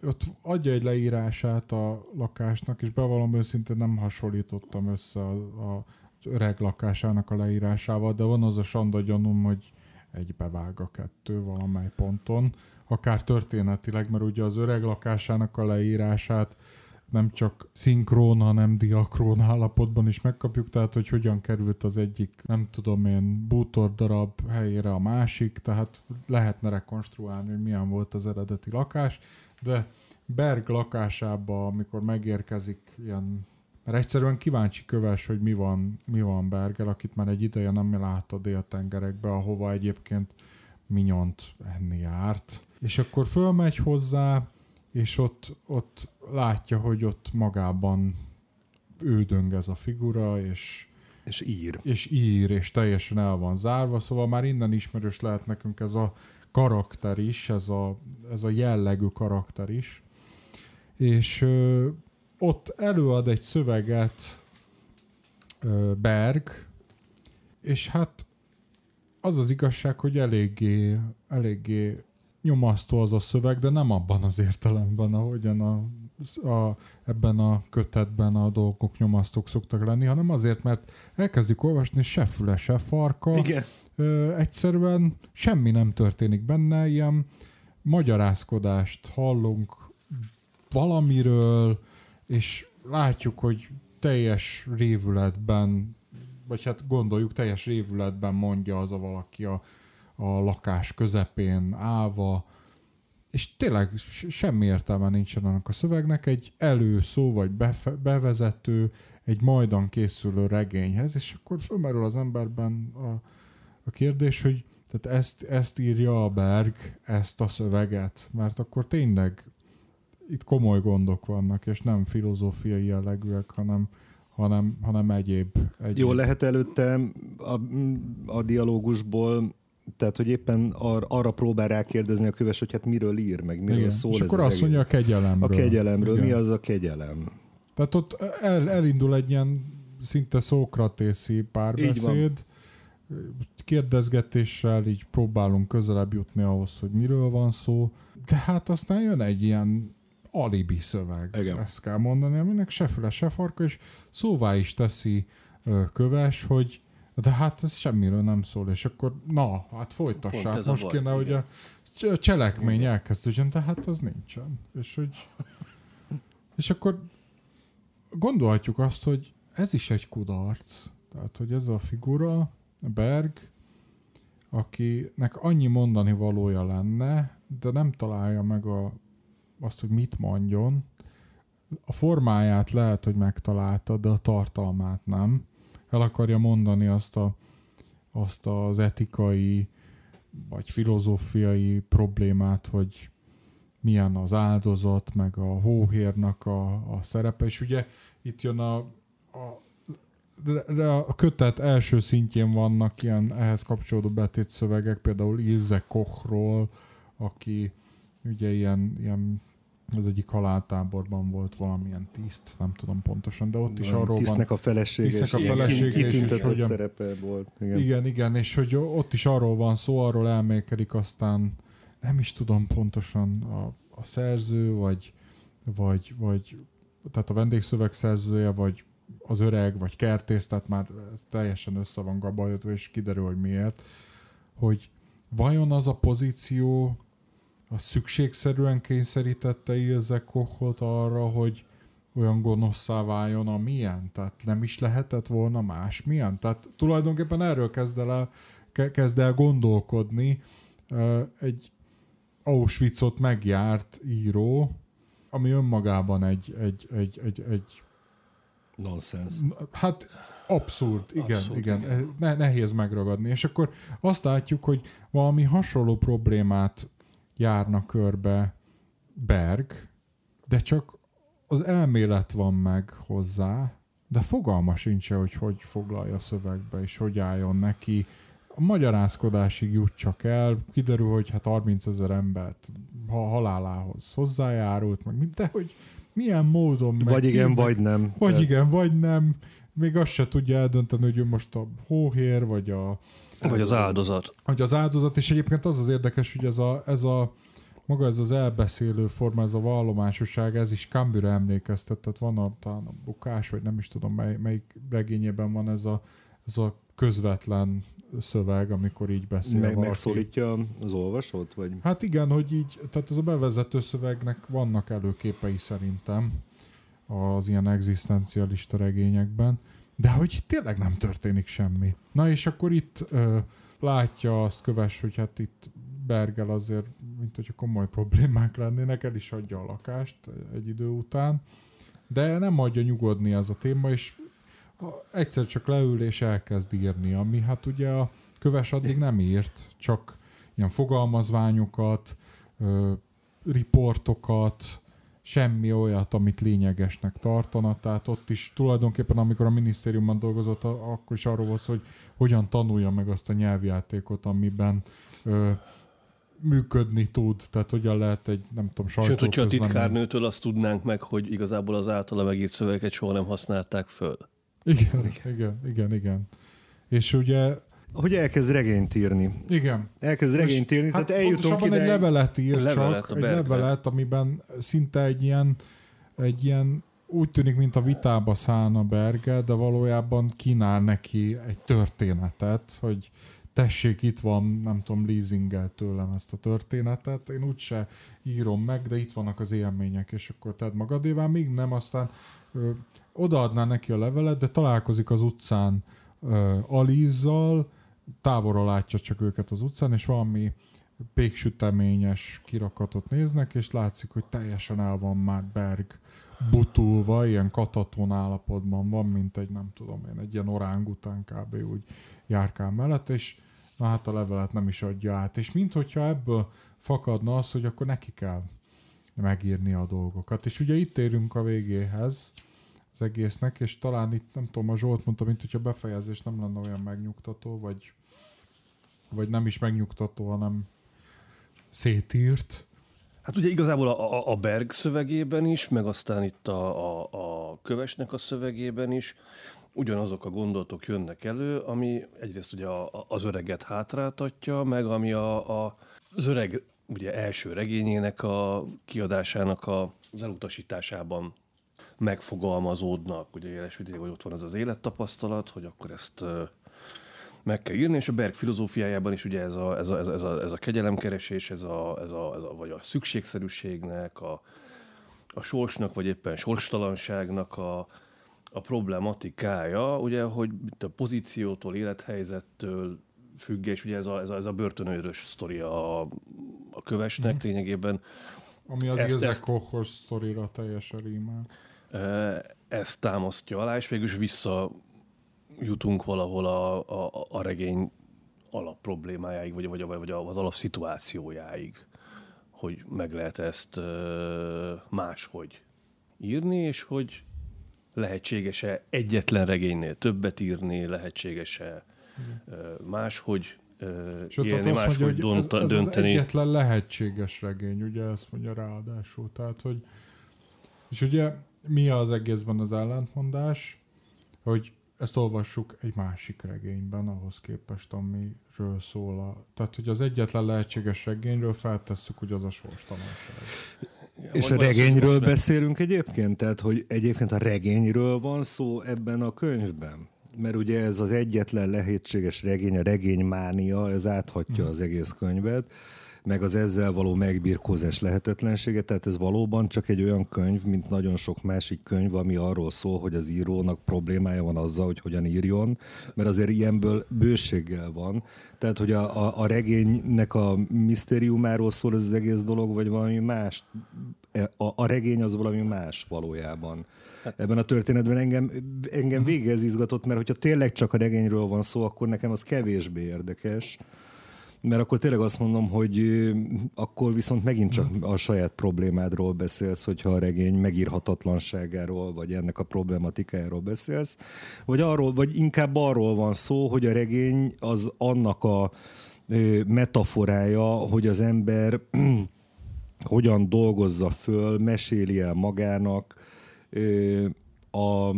Speaker 3: ott adja egy leírását a lakásnak, és bevallom őszintén nem hasonlítottam össze a, a, öreg lakásának a leírásával, de van az a sanda gyanúm, hogy egybevág a kettő valamely ponton, akár történetileg, mert ugye az öreg lakásának a leírását nem csak szinkrón, hanem diakrón állapotban is megkapjuk, tehát hogy hogyan került az egyik, nem tudom én, bútor darab helyére a másik, tehát lehetne rekonstruálni, hogy milyen volt az eredeti lakás, de Berg lakásába, amikor megérkezik ilyen mert egyszerűen kíváncsi köves, hogy mi van, mi van Bergel, akit már egy ideje nem lát a déltengerekbe, ahova egyébként minyont enni járt. És akkor fölmegy hozzá, és ott, ott látja, hogy ott magában ődöng ez a figura, és,
Speaker 1: És ír.
Speaker 3: és ír, és teljesen el van zárva, szóval már innen ismerős lehet nekünk ez a karakter is, ez a, ez a jellegű karakter is. És ö, ott előad egy szöveget ö, Berg, és hát az az igazság, hogy eléggé, eléggé nyomasztó az a szöveg, de nem abban az értelemben, ahogyan a, a, ebben a kötetben a dolgok nyomasztók szoktak lenni, hanem azért, mert elkezdik olvasni, se füle, se farka,
Speaker 1: Igen.
Speaker 3: Ö, egyszerűen semmi nem történik benne, ilyen magyarázkodást hallunk valamiről, és látjuk, hogy teljes révületben, vagy hát gondoljuk, teljes révületben mondja az a valaki a, a lakás közepén állva, és tényleg semmi értelme nincsen annak a szövegnek, egy előszó vagy befe- bevezető, egy majdan készülő regényhez, és akkor fölmerül az emberben a, a kérdés, hogy tehát ezt, ezt írja a Berg, ezt a szöveget, mert akkor tényleg itt komoly gondok vannak, és nem filozófiai jellegűek, hanem, hanem, hanem egyéb, egyéb.
Speaker 1: Jó, lehet előtte a, a dialógusból, tehát, hogy éppen ar, arra próbál rákérdezni a köves, hogy hát miről ír, meg miről
Speaker 3: Igen.
Speaker 1: szól
Speaker 3: És
Speaker 1: ez
Speaker 3: akkor
Speaker 1: az
Speaker 3: azt mondja a kegyelemről.
Speaker 1: A kegyelemről.
Speaker 3: Igen.
Speaker 1: Mi az a kegyelem?
Speaker 3: Tehát ott el, elindul egy ilyen szinte szókratészi párbeszéd, kérdezgetéssel így próbálunk közelebb jutni ahhoz, hogy miről van szó, de hát aztán jön egy ilyen alibi szöveg,
Speaker 1: Igen.
Speaker 3: ezt kell mondani, aminek se füle, se farka, és szóvá is teszi ö, köves, hogy de hát ez semmiről nem szól, és akkor na, hát folytassák. Most
Speaker 2: baj,
Speaker 3: kéne, hogy a cs- cselekmény elkezdődjön, de hát az nincsen. És hogy és akkor gondolhatjuk azt, hogy ez is egy kudarc. Tehát, hogy ez a figura, Berg, akinek annyi mondani valója lenne, de nem találja meg a, azt, hogy mit mondjon. A formáját lehet, hogy megtalálta, de a tartalmát nem. El akarja mondani azt, a, azt az etikai vagy filozófiai problémát, hogy milyen az áldozat, meg a hóhérnak a, a szerepe, és ugye itt jön a, a, a kötet első szintjén vannak ilyen ehhez kapcsolódó betétszövegek, például Ilse Kochról, aki ugye ilyen, ilyen az egyik haláltáborban volt valamilyen tiszt, nem tudom pontosan, de ott is arról van,
Speaker 1: Tisztnek a felesége.
Speaker 3: Tisztnek a felesége,
Speaker 1: kitüntetett
Speaker 3: hogyan-
Speaker 1: szerepe volt. Igen.
Speaker 3: igen, igen, és hogy ott is arról van szó, arról elmélkedik aztán, nem is tudom pontosan a, a szerző, vagy, vagy, vagy tehát a vendégszövegszerzője, vagy az öreg, vagy kertész, tehát már teljesen össze van gabajodva, és kiderül, hogy miért, hogy vajon az a pozíció a szükségszerűen kényszerítette Ilze Kochot arra, hogy olyan gonoszszá váljon, amilyen? Tehát nem is lehetett volna más milyen? Tehát tulajdonképpen erről kezd el, kezd el gondolkodni egy Auschwitzot megjárt író, ami önmagában egy, egy, egy, egy, egy
Speaker 1: Nonsense.
Speaker 3: Hát abszurd, igen, abszurd, igen. igen. Ne, nehéz megragadni. És akkor azt látjuk, hogy valami hasonló problémát járna körbe Berg, de csak az elmélet van meg hozzá, de fogalma sincs, hogy hogy foglalja a szövegbe, és hogy álljon neki. A magyarázkodásig jut csak el, kiderül, hogy hát 30 ezer embert ha halálához hozzájárult, meg de hogy milyen módon...
Speaker 1: Meg vagy igen, vagy nem.
Speaker 3: Vagy igen, vagy nem. Még azt se tudja eldönteni, hogy ő most a hóhér, vagy a...
Speaker 2: Vagy az áldozat.
Speaker 3: Vagy az áldozat, és egyébként az az érdekes, hogy ez a, ez a maga ez az elbeszélő forma, ez a vallomásosság, ez is Kambüre emlékeztet, tehát van a, talán a bukás, vagy nem is tudom mely, melyik regényében van ez a, ez a közvetlen szöveg, amikor így beszél
Speaker 1: Meg, Megszólítja az olvasót? Vagy?
Speaker 3: Hát igen, hogy így, tehát ez a bevezető szövegnek vannak előképei szerintem az ilyen egzisztencialista regényekben, de hogy tényleg nem történik semmi. Na és akkor itt ö, látja azt köves, hogy hát itt Bergel azért, mint hogyha komoly problémák lennének, el is adja a lakást egy idő után, de nem adja nyugodni ez a téma, és egyszer csak leül és elkezd írni, ami hát ugye a köves addig nem írt, csak ilyen fogalmazványokat, riportokat, semmi olyat, amit lényegesnek tartana, tehát ott is tulajdonképpen, amikor a minisztériumban dolgozott, akkor is arról volt, hogy hogyan tanulja meg azt a nyelvjátékot, amiben ö, működni tud, tehát hogyan lehet egy, nem tudom, sajtó
Speaker 2: Sőt, hogyha a titkárnőtől azt tudnánk meg, hogy igazából az általa megírt szövegeket soha nem használták föl.
Speaker 3: Igen, igen, igen, igen. És ugye
Speaker 1: hogy elkezd regényt írni.
Speaker 3: Igen.
Speaker 1: Elkezd regényt írni, hát tehát eljutunk ide.
Speaker 3: egy levelet ír levelet csak, egy levelet, amiben szinte egy ilyen, egy ilyen úgy tűnik, mint a vitába szállna Berge, de valójában kínál neki egy történetet, hogy tessék, itt van, nem tudom, leasingel tőlem ezt a történetet, én úgyse írom meg, de itt vannak az élmények, és akkor tedd magadévá, még nem, aztán odaadná neki a levelet, de találkozik az utcán Alizzal, távolról látja csak őket az utcán, és valami péksüteményes kirakatot néznek, és látszik, hogy teljesen el van már Berg butulva, ilyen kataton állapotban van, mint egy, nem tudom én, egy ilyen orángután kb. úgy járkál mellett, és na hát a levelet nem is adja át. És minthogyha ebből fakadna az, hogy akkor neki kell megírni a dolgokat. És ugye itt érünk a végéhez az egésznek, és talán itt, nem tudom, a Zsolt mondta, mint hogyha befejezés nem lenne olyan megnyugtató, vagy, vagy nem is megnyugtató, hanem szétírt.
Speaker 2: Hát ugye igazából a, a Berg szövegében is, meg aztán itt a, a, a Kövesnek a szövegében is ugyanazok a gondolatok jönnek elő, ami egyrészt ugye a, az öreget hátráltatja, meg ami a, a, az öreg ugye első regényének a kiadásának a, az elutasításában megfogalmazódnak. Ugye jeles hogy ott van az az élettapasztalat, hogy akkor ezt meg kell írni, és a Berg filozófiájában is ugye ez a, ez a, ez a, ez a, kegyelemkeresés, ez a, ez a, ez a, vagy a szükségszerűségnek, a, a sorsnak, vagy éppen sorstalanságnak a, a problematikája, ugye, hogy a pozíciótól, élethelyzettől függ, és ugye ez a, ez a, ez a börtönőrös sztori a, a kövesnek mm. lényegében.
Speaker 3: Ami az Ilse Kochos sztorira teljesen rímel.
Speaker 2: Ezt támasztja alá, és végül is vissza jutunk valahol a, a, a regény alap problémájáig, vagy, vagy, vagy az alap szituációjáig, hogy meg lehet ezt máshogy írni, és hogy lehetséges-e egyetlen regénynél többet írni, lehetséges-e máshogy és élni, máshogy
Speaker 3: mondja, hogy ez, ez dönteni. Az egyetlen lehetséges regény, ugye ezt mondja ráadásul. Tehát, hogy és ugye mi az egészben az ellentmondás, hogy ezt olvassuk egy másik regényben, ahhoz képest, amiről szól. A, tehát, hogy az egyetlen lehetséges regényről feltesszük, hogy az a sorstalanság.
Speaker 1: És a regényről beszélünk egyébként? Tehát, hogy egyébként a regényről van szó ebben a könyvben? Mert ugye ez az egyetlen lehetséges regény, a regénymánia, ez áthatja az egész könyvet meg az ezzel való megbirkózás lehetetlensége, tehát ez valóban csak egy olyan könyv, mint nagyon sok másik könyv, ami arról szól, hogy az írónak problémája van azzal, hogy hogyan írjon, mert azért ilyenből bőséggel van. Tehát, hogy a, a, a regénynek a misztériumáról szól ez az egész dolog, vagy valami más. A, a regény az valami más valójában. Hát. Ebben a történetben engem, engem végez izgatott, mert hogyha tényleg csak a regényről van szó, akkor nekem az kevésbé érdekes. Mert akkor tényleg azt mondom, hogy akkor viszont megint csak a saját problémádról beszélsz, hogyha a regény megírhatatlanságáról, vagy ennek a problematikájáról beszélsz, vagy arról, vagy inkább arról van szó, hogy a regény az annak a metaforája, hogy az ember hogyan dolgozza föl, meséli el magának a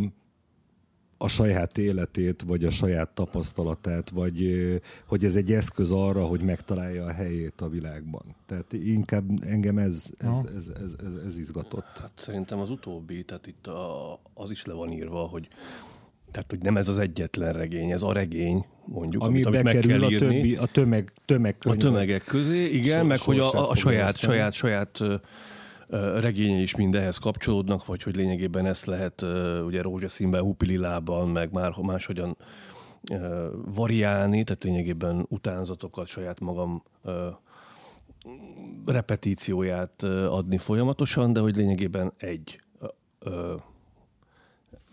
Speaker 1: a saját életét, vagy a saját tapasztalatát, vagy hogy ez egy eszköz arra, hogy megtalálja a helyét a világban. Tehát inkább engem ez, ez, ez, ez, ez, ez izgatott.
Speaker 2: Hát szerintem az utóbbi, tehát itt a, az is le van írva, hogy tehát, hogy nem ez az egyetlen regény, ez a regény, mondjuk,
Speaker 1: Ami amit, amit meg kell írni. A, többi, a tömeg, tömeg
Speaker 2: A tömegek közé, igen, szó, meg hogy a, a saját, saját, saját, saját regényei is mindehhez kapcsolódnak, vagy hogy lényegében ezt lehet ugye rózsaszínben, hupililában, meg már máshogyan variálni, tehát lényegében utánzatokat, saját magam repetícióját adni folyamatosan, de hogy lényegében egy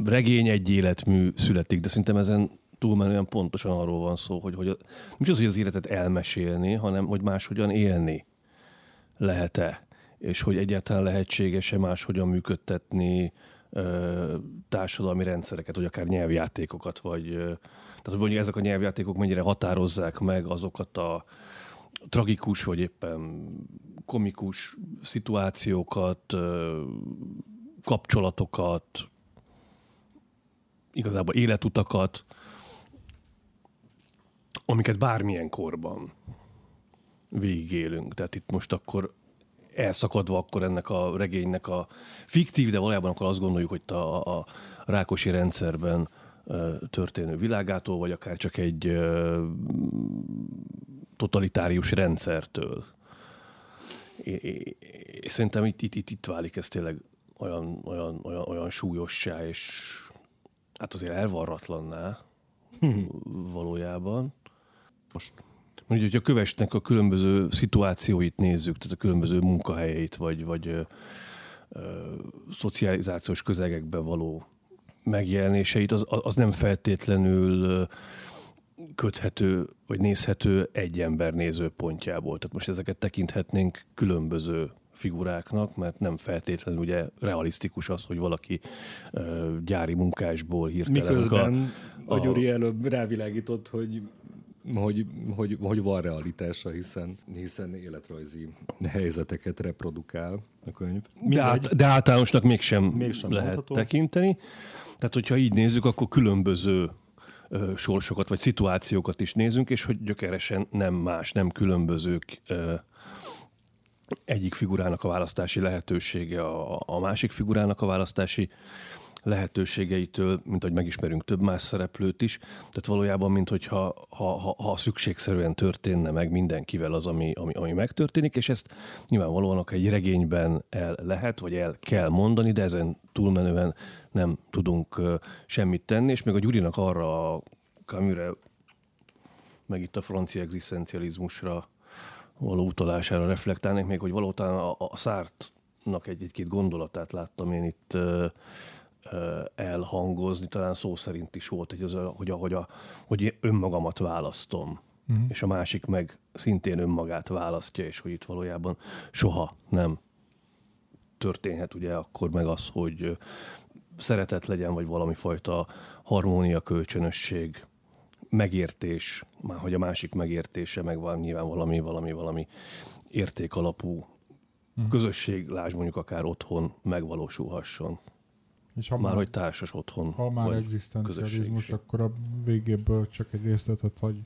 Speaker 2: regény, egy életmű születik, de szerintem ezen túlmenően pontosan arról van szó, hogy, hogy nem az, hogy az életet elmesélni, hanem hogy máshogyan élni lehet-e és hogy egyáltalán lehetséges-e máshogyan működtetni társadalmi rendszereket, vagy akár nyelvjátékokat, vagy tehát hogy ezek a nyelvjátékok mennyire határozzák meg azokat a tragikus, vagy éppen komikus szituációkat, kapcsolatokat, igazából életutakat, amiket bármilyen korban végigélünk. Tehát itt most akkor elszakadva akkor ennek a regénynek a fiktív, de valójában akkor azt gondoljuk, hogy a, a Rákosi rendszerben történő világától, vagy akár csak egy totalitárius rendszertől. És szerintem itt, itt, itt, itt válik ez tényleg olyan, olyan, olyan, olyan súlyossá, és hát azért elvarratlanná valójában. Most Mondjuk, hogy a kövesnek a különböző szituációit nézzük, tehát a különböző munkahelyeit, vagy, vagy ö, ö, szocializációs közegekben való megjelenéseit, az, az nem feltétlenül köthető, vagy nézhető egy ember nézőpontjából. Tehát most ezeket tekinthetnénk különböző figuráknak, mert nem feltétlenül ugye realisztikus az, hogy valaki ö, gyári munkásból hirtelen...
Speaker 1: Miközben a, a, a Gyuri előbb rávilágított, hogy hogy, hogy, hogy van realitása, hiszen, hiszen életrajzi helyzeteket reprodukál a könyv.
Speaker 2: De, át, de általánosnak mégsem, mégsem lehet mondható. tekinteni. Tehát, hogyha így nézzük, akkor különböző ö, sorsokat vagy szituációkat is nézünk, és hogy gyökeresen nem más, nem különbözők ö, egyik figurának a választási lehetősége, a, a másik figurának a választási lehetőségeitől, mint hogy megismerünk több más szereplőt is. Tehát valójában, mint hogyha ha, ha, ha szükségszerűen történne meg mindenkivel az, ami, ami, ami megtörténik, és ezt nyilvánvalóan egy regényben el lehet, vagy el kell mondani, de ezen túlmenően nem tudunk semmit tenni, és még a Gyurinak arra a Camusre, meg itt a francia egzisztencializmusra való utalására reflektálnék még, hogy valóta a, a Szártnak egy-két gondolatát láttam én itt elhangozni, talán szó szerint is volt, hogy, az, hogy, hogy, a, hogy önmagamat választom, uh-huh. és a másik meg szintén önmagát választja, és hogy itt valójában soha nem történhet ugye akkor meg az, hogy szeretet legyen, vagy valami fajta harmónia, kölcsönösség, megértés, már hogy a másik megértése meg van nyilván valami, valami, valami értékalapú uh-huh. közösség, lásd mondjuk akár otthon megvalósulhasson. És ha már, hogy társas otthon.
Speaker 3: Ha már egzisztencializmus, akkor a végéből csak egy részletet, hogy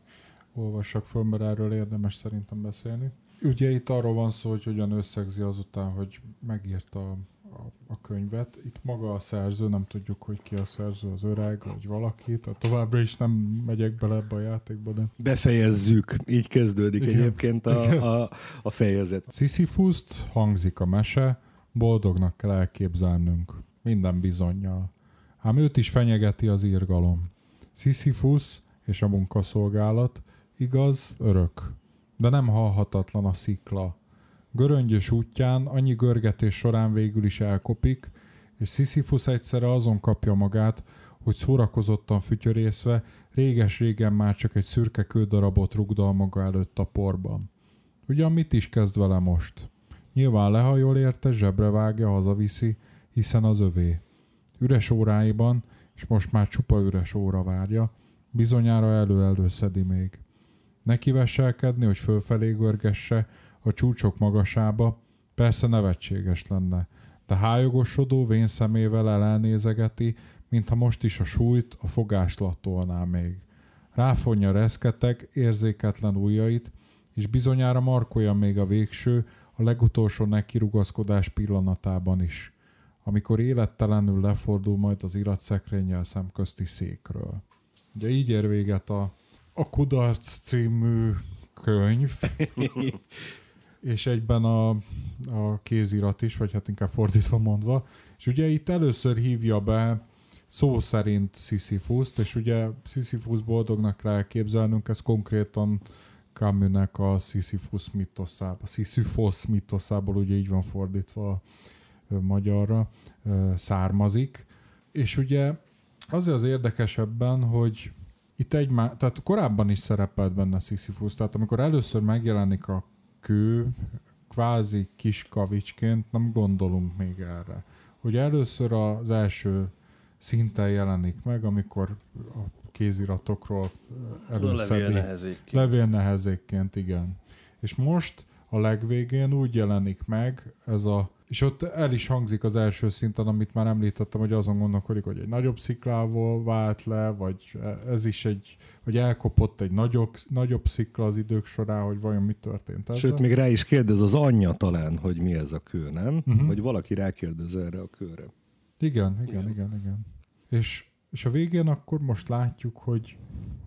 Speaker 3: olvassak föl, mert erről érdemes szerintem beszélni. ugye itt arról van szó, hogy hogyan összegzi azután, hogy megírta a, a könyvet. Itt maga a szerző, nem tudjuk, hogy ki a szerző, az öreg, vagy valaki, tehát továbbra is nem megyek bele ebbe a játékba, de...
Speaker 1: Befejezzük, így kezdődik Igen. egyébként a, a, a fejezet.
Speaker 3: Sisyphuszt hangzik a mese, boldognak kell elképzelnünk, minden bizonyal. Ám őt is fenyegeti az írgalom. Sisyphus és a munkaszolgálat, igaz, örök, de nem halhatatlan a szikla. Göröngyös útján annyi görgetés során végül is elkopik, és Sisyphus egyszerre azon kapja magát, hogy szórakozottan fütyörészve réges-régen már csak egy szürke kődarabot rugdal maga előtt a porban. Ugyan mit is kezd vele most? Nyilván lehajol érte, zsebre vágja, hazaviszi, hiszen az övé. Üres óráiban, és most már csupa üres óra várja, bizonyára elő-elő szedi még. Neki veselkedni, hogy fölfelé görgesse a csúcsok magasába, persze nevetséges lenne, de hájogosodó vén szemével elelnézegeti, mintha most is a súlyt a fogást lattolná még. Ráfonja reszketek, érzéketlen ujjait, és bizonyára markolja még a végső, a legutolsó nekirugaszkodás pillanatában is, amikor élettelenül lefordul majd az iratszekrényel szemközti székről. Ugye így ér véget a, a Kudarc című könyv, és egyben a, a kézirat is, vagy hát inkább fordítva mondva, és ugye itt először hívja be szó szerint Sisyphus-t, és ugye Sisyphus boldognak kell elképzelnünk, ez konkrétan Camus-nek a Sisyphus mitoszából, Sisyphos mitoszából, ugye így van fordítva magyarra, származik. És ugye az az érdekesebben, hogy itt egy tehát korábban is szerepelt benne Sisyphus, tehát amikor először megjelenik a kő, kvázi kis kavicsként, nem gondolunk még erre. Hogy először az első szinten jelenik meg, amikor a kéziratokról előszedi. Levél nehezékként. igen. És most a legvégén úgy jelenik meg ez a és ott el is hangzik az első szinten, amit már említettem, hogy azon gondolkodik, hogy egy nagyobb sziklával vált le, vagy ez is egy, vagy elkopott egy nagyobb, nagyobb szikla az idők során, hogy vajon mi történt ezzel.
Speaker 1: Sőt, még rá is kérdez az anyja talán, hogy mi ez a kő, nem? Uh-huh. Vagy valaki rákérdez erre a kőre.
Speaker 3: Igen, igen, igen, igen. igen. És és a végén akkor most látjuk, hogy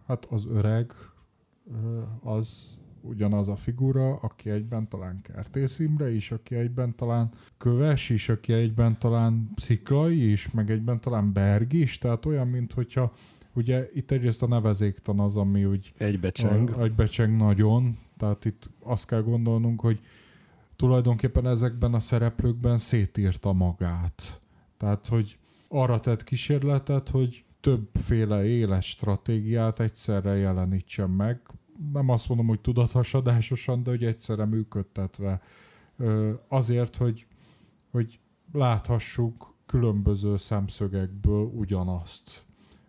Speaker 3: hát az öreg az ugyanaz a figura, aki egyben talán Kertész Imre is, aki egyben talán Köves is, aki egyben talán Sziklai is, meg egyben talán Berg is, tehát olyan, mint hogyha ugye itt egyrészt a nevezéktan az, ami úgy
Speaker 1: egybecseng.
Speaker 3: A, egybecseng nagyon, tehát itt azt kell gondolnunk, hogy tulajdonképpen ezekben a szereplőkben szétírta magát. Tehát, hogy arra tett kísérletet, hogy többféle éles stratégiát egyszerre jelenítsen meg. Nem azt mondom, hogy tudathasadásosan, de hogy egyszerre működtetve. Azért, hogy, hogy láthassuk különböző szemszögekből ugyanazt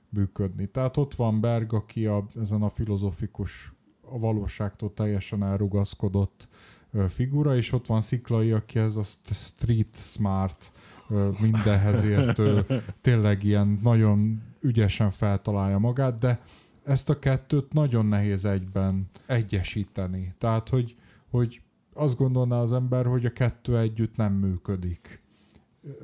Speaker 3: működni. Tehát ott van Berg, aki a, ezen a filozofikus, a valóságtól teljesen elrugaszkodott figura, és ott van Sziklai, aki ez a street smart mindenhez értő, tényleg ilyen nagyon ügyesen feltalálja magát, de ezt a kettőt nagyon nehéz egyben egyesíteni. Tehát, hogy, hogy azt gondolná az ember, hogy a kettő együtt nem működik.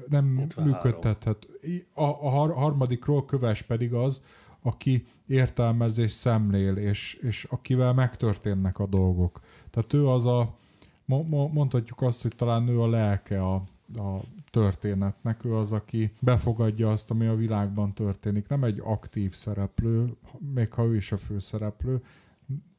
Speaker 3: Nem működtethet. A, a harmadikról köves pedig az, aki értelmezés szemlél, és, és akivel megtörténnek a dolgok. Tehát ő az a, mondhatjuk azt, hogy talán ő a lelke a, a történetnek, ő az, aki befogadja azt, ami a világban történik. Nem egy aktív szereplő, még ha ő is a főszereplő,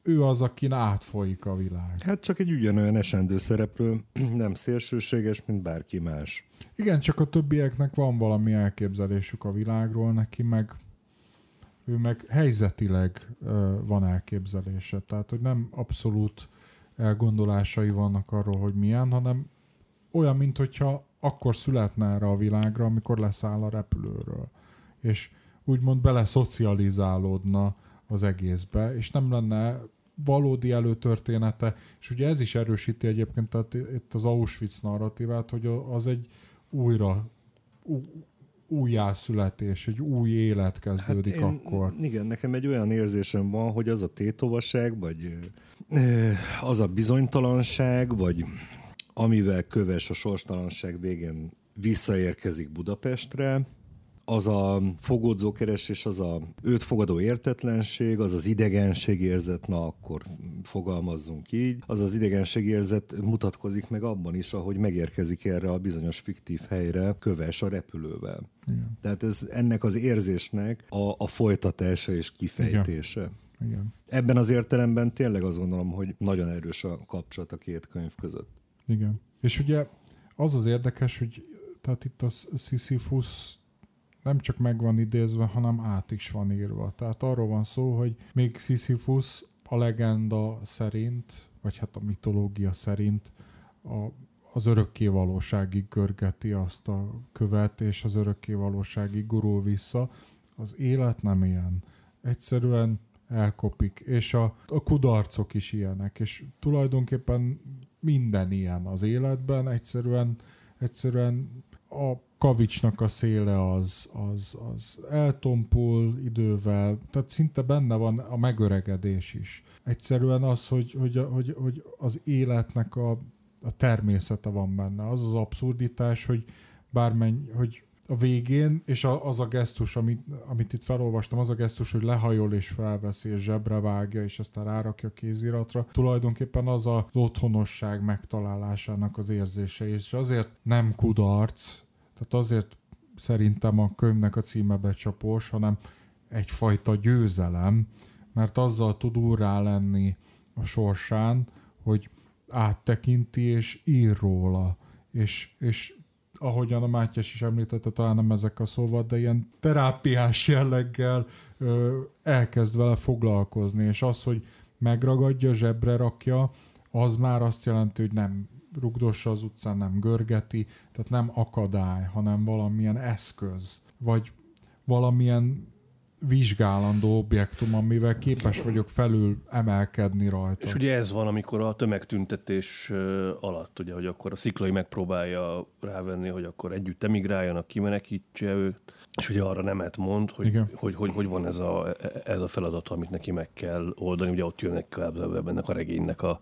Speaker 3: ő az, akin átfolyik a világ.
Speaker 1: Hát csak egy ugyanolyan esendő szereplő, nem szélsőséges, mint bárki más.
Speaker 3: Igen, csak a többieknek van valami elképzelésük a világról, neki meg ő meg helyzetileg ö, van elképzelése. Tehát, hogy nem abszolút elgondolásai vannak arról, hogy milyen, hanem olyan, mint hogyha akkor születne erre a világra, amikor leszáll a repülőről. És úgymond bele szocializálódna az egészbe, és nem lenne valódi előtörténete, és ugye ez is erősíti egyébként tehát itt az Auschwitz narratívát, hogy az egy újra újjászületés, egy új élet kezdődik hát én, akkor.
Speaker 1: Igen, nekem egy olyan érzésem van, hogy az a tétovaság, vagy az a bizonytalanság, vagy amivel köves a sorstalanság végén visszaérkezik Budapestre, az a keresés, az a őt fogadó értetlenség, az az idegenség érzet, na akkor fogalmazzunk így, az az idegenség érzet mutatkozik meg abban is, ahogy megérkezik erre a bizonyos fiktív helyre köves a repülővel. Igen. Tehát ez ennek az érzésnek a, a folytatása és kifejtése. Igen. Igen. Ebben az értelemben tényleg azt gondolom, hogy nagyon erős a kapcsolat a két könyv között.
Speaker 3: Igen. És ugye az az érdekes, hogy tehát itt a Sisyphus nem csak meg van idézve, hanem át is van írva. Tehát arról van szó, hogy még Sisyphus a legenda szerint, vagy hát a mitológia szerint a, az örökké valóságig görgeti azt a követ, és az örökké valóságig gurul vissza. Az élet nem ilyen. Egyszerűen elkopik, és a, a kudarcok is ilyenek, és tulajdonképpen minden ilyen az életben, egyszerűen, egyszerűen a kavicsnak a széle az, az, az eltompul idővel, tehát szinte benne van a megöregedés is. Egyszerűen az, hogy, hogy, hogy, hogy az életnek a, a természete van benne. Az az abszurditás, hogy bármenny, hogy a végén, és az a gesztus, amit, amit itt felolvastam, az a gesztus, hogy lehajol és felveszi, és zsebre vágja, és aztán rárakja a kéziratra, tulajdonképpen az az otthonosság megtalálásának az érzése, és azért nem kudarc, tehát azért szerintem a könyvnek a címe becsapós, hanem egyfajta győzelem, mert azzal tud úrrá lenni a sorsán, hogy áttekinti és ír róla, és, és ahogyan a Mátyás is említette, talán nem ezek a szóval, de ilyen terápiás jelleggel ö, elkezd vele foglalkozni, és az, hogy megragadja, zsebre rakja, az már azt jelenti, hogy nem rugdossa az utcán, nem görgeti, tehát nem akadály, hanem valamilyen eszköz, vagy valamilyen vizsgálandó objektum, amivel képes vagyok felül emelkedni rajta.
Speaker 2: És ugye ez van, amikor a tömegtüntetés alatt, ugye, hogy akkor a sziklai megpróbálja rávenni, hogy akkor együtt emigráljanak, kimenekítse őt, és ugye arra nemet mond, hogy, hogy, hogy, hogy, van ez a, ez a feladat, amit neki meg kell oldani. Ugye ott jönnek ennek a regénynek a,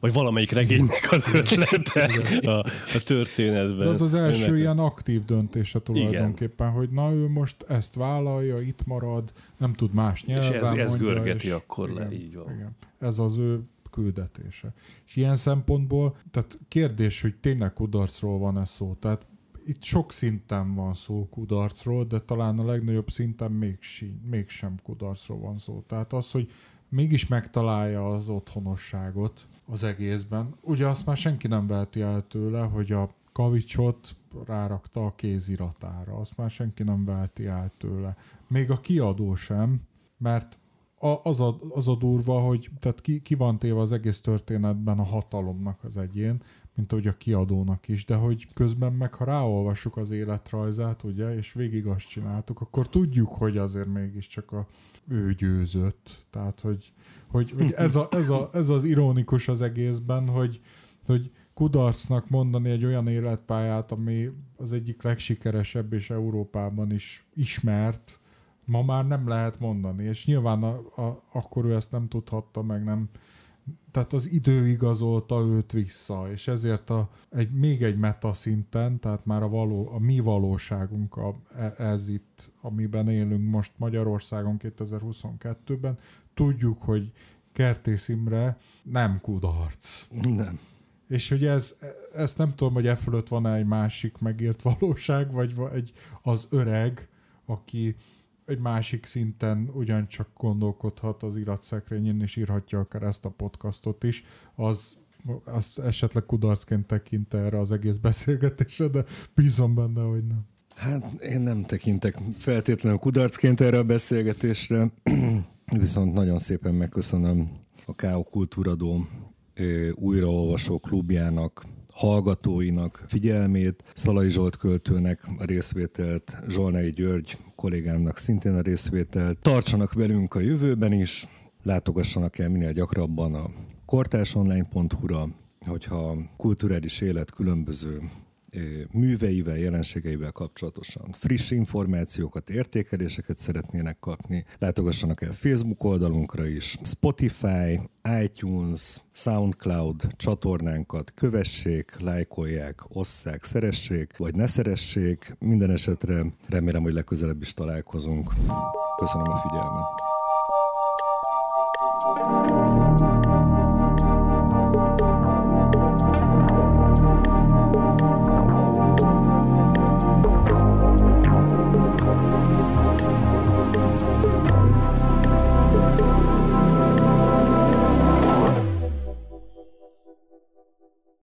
Speaker 2: vagy valamelyik regénynek az ötlete a, a történetben. De
Speaker 3: az az első Ennek... ilyen aktív döntése tulajdonképpen, Igen. hogy na ő most ezt vállalja, itt marad, nem tud más nyelven És
Speaker 2: ez, ez mondja, görgeti és akkor igen, le, így van. Igen.
Speaker 3: Ez az ő küldetése. És ilyen szempontból, tehát kérdés, hogy tényleg kudarcról van-e szó. Tehát itt sok szinten van szó kudarcról, de talán a legnagyobb szinten mégsem, mégsem kudarcról van szó. Tehát az, hogy mégis megtalálja az otthonosságot az egészben. Ugye azt már senki nem veheti el tőle, hogy a kavicsot rárakta a kéziratára. Azt már senki nem veheti el tőle. Még a kiadó sem, mert az, a, az a durva, hogy tehát ki, ki van téve az egész történetben a hatalomnak az egyén, mint ahogy a kiadónak is, de hogy közben meg, ha ráolvassuk az életrajzát, ugye, és végig azt csináltuk, akkor tudjuk, hogy azért mégiscsak a, ő győzött. Tehát, hogy, hogy, hogy ez, a, ez, a, ez az ironikus az egészben, hogy, hogy kudarcnak mondani egy olyan életpályát, ami az egyik legsikeresebb és Európában is ismert, ma már nem lehet mondani, és nyilván a, a, akkor ő ezt nem tudhatta, meg nem, tehát az idő igazolta őt vissza, és ezért a, egy, még egy meta szinten, tehát már a, való, a mi valóságunk a, e, ez itt, amiben élünk most Magyarországon 2022-ben, tudjuk, hogy Kertész Imre nem kudarc.
Speaker 1: Nem.
Speaker 3: És hogy ez, ezt nem tudom, hogy e fölött van-e egy másik megért valóság, vagy egy, az öreg, aki egy másik szinten ugyancsak gondolkodhat az iratszekrényén, és írhatja akár ezt a podcastot is, az azt esetleg kudarcként tekint erre az egész beszélgetésre, de bízom benne, hogy nem.
Speaker 1: Hát én nem tekintek feltétlenül kudarcként erre a beszélgetésre, viszont nagyon szépen megköszönöm a K.O. Kultúradó újraolvasó klubjának, hallgatóinak figyelmét, Szalai Zsolt költőnek a részvételt, Zsolnai György kollégámnak szintén a részvételt. Tartsanak velünk a jövőben is, látogassanak el minél gyakrabban a kortársonline.hu-ra, hogyha kulturális élet különböző műveivel, jelenségeivel kapcsolatosan friss információkat, értékeléseket szeretnének kapni, látogassanak el Facebook oldalunkra is, Spotify, iTunes, SoundCloud csatornánkat kövessék, lájkolják, osszák, szeressék, vagy ne szeressék. Minden esetre remélem, hogy legközelebb is találkozunk. Köszönöm a figyelmet! thank you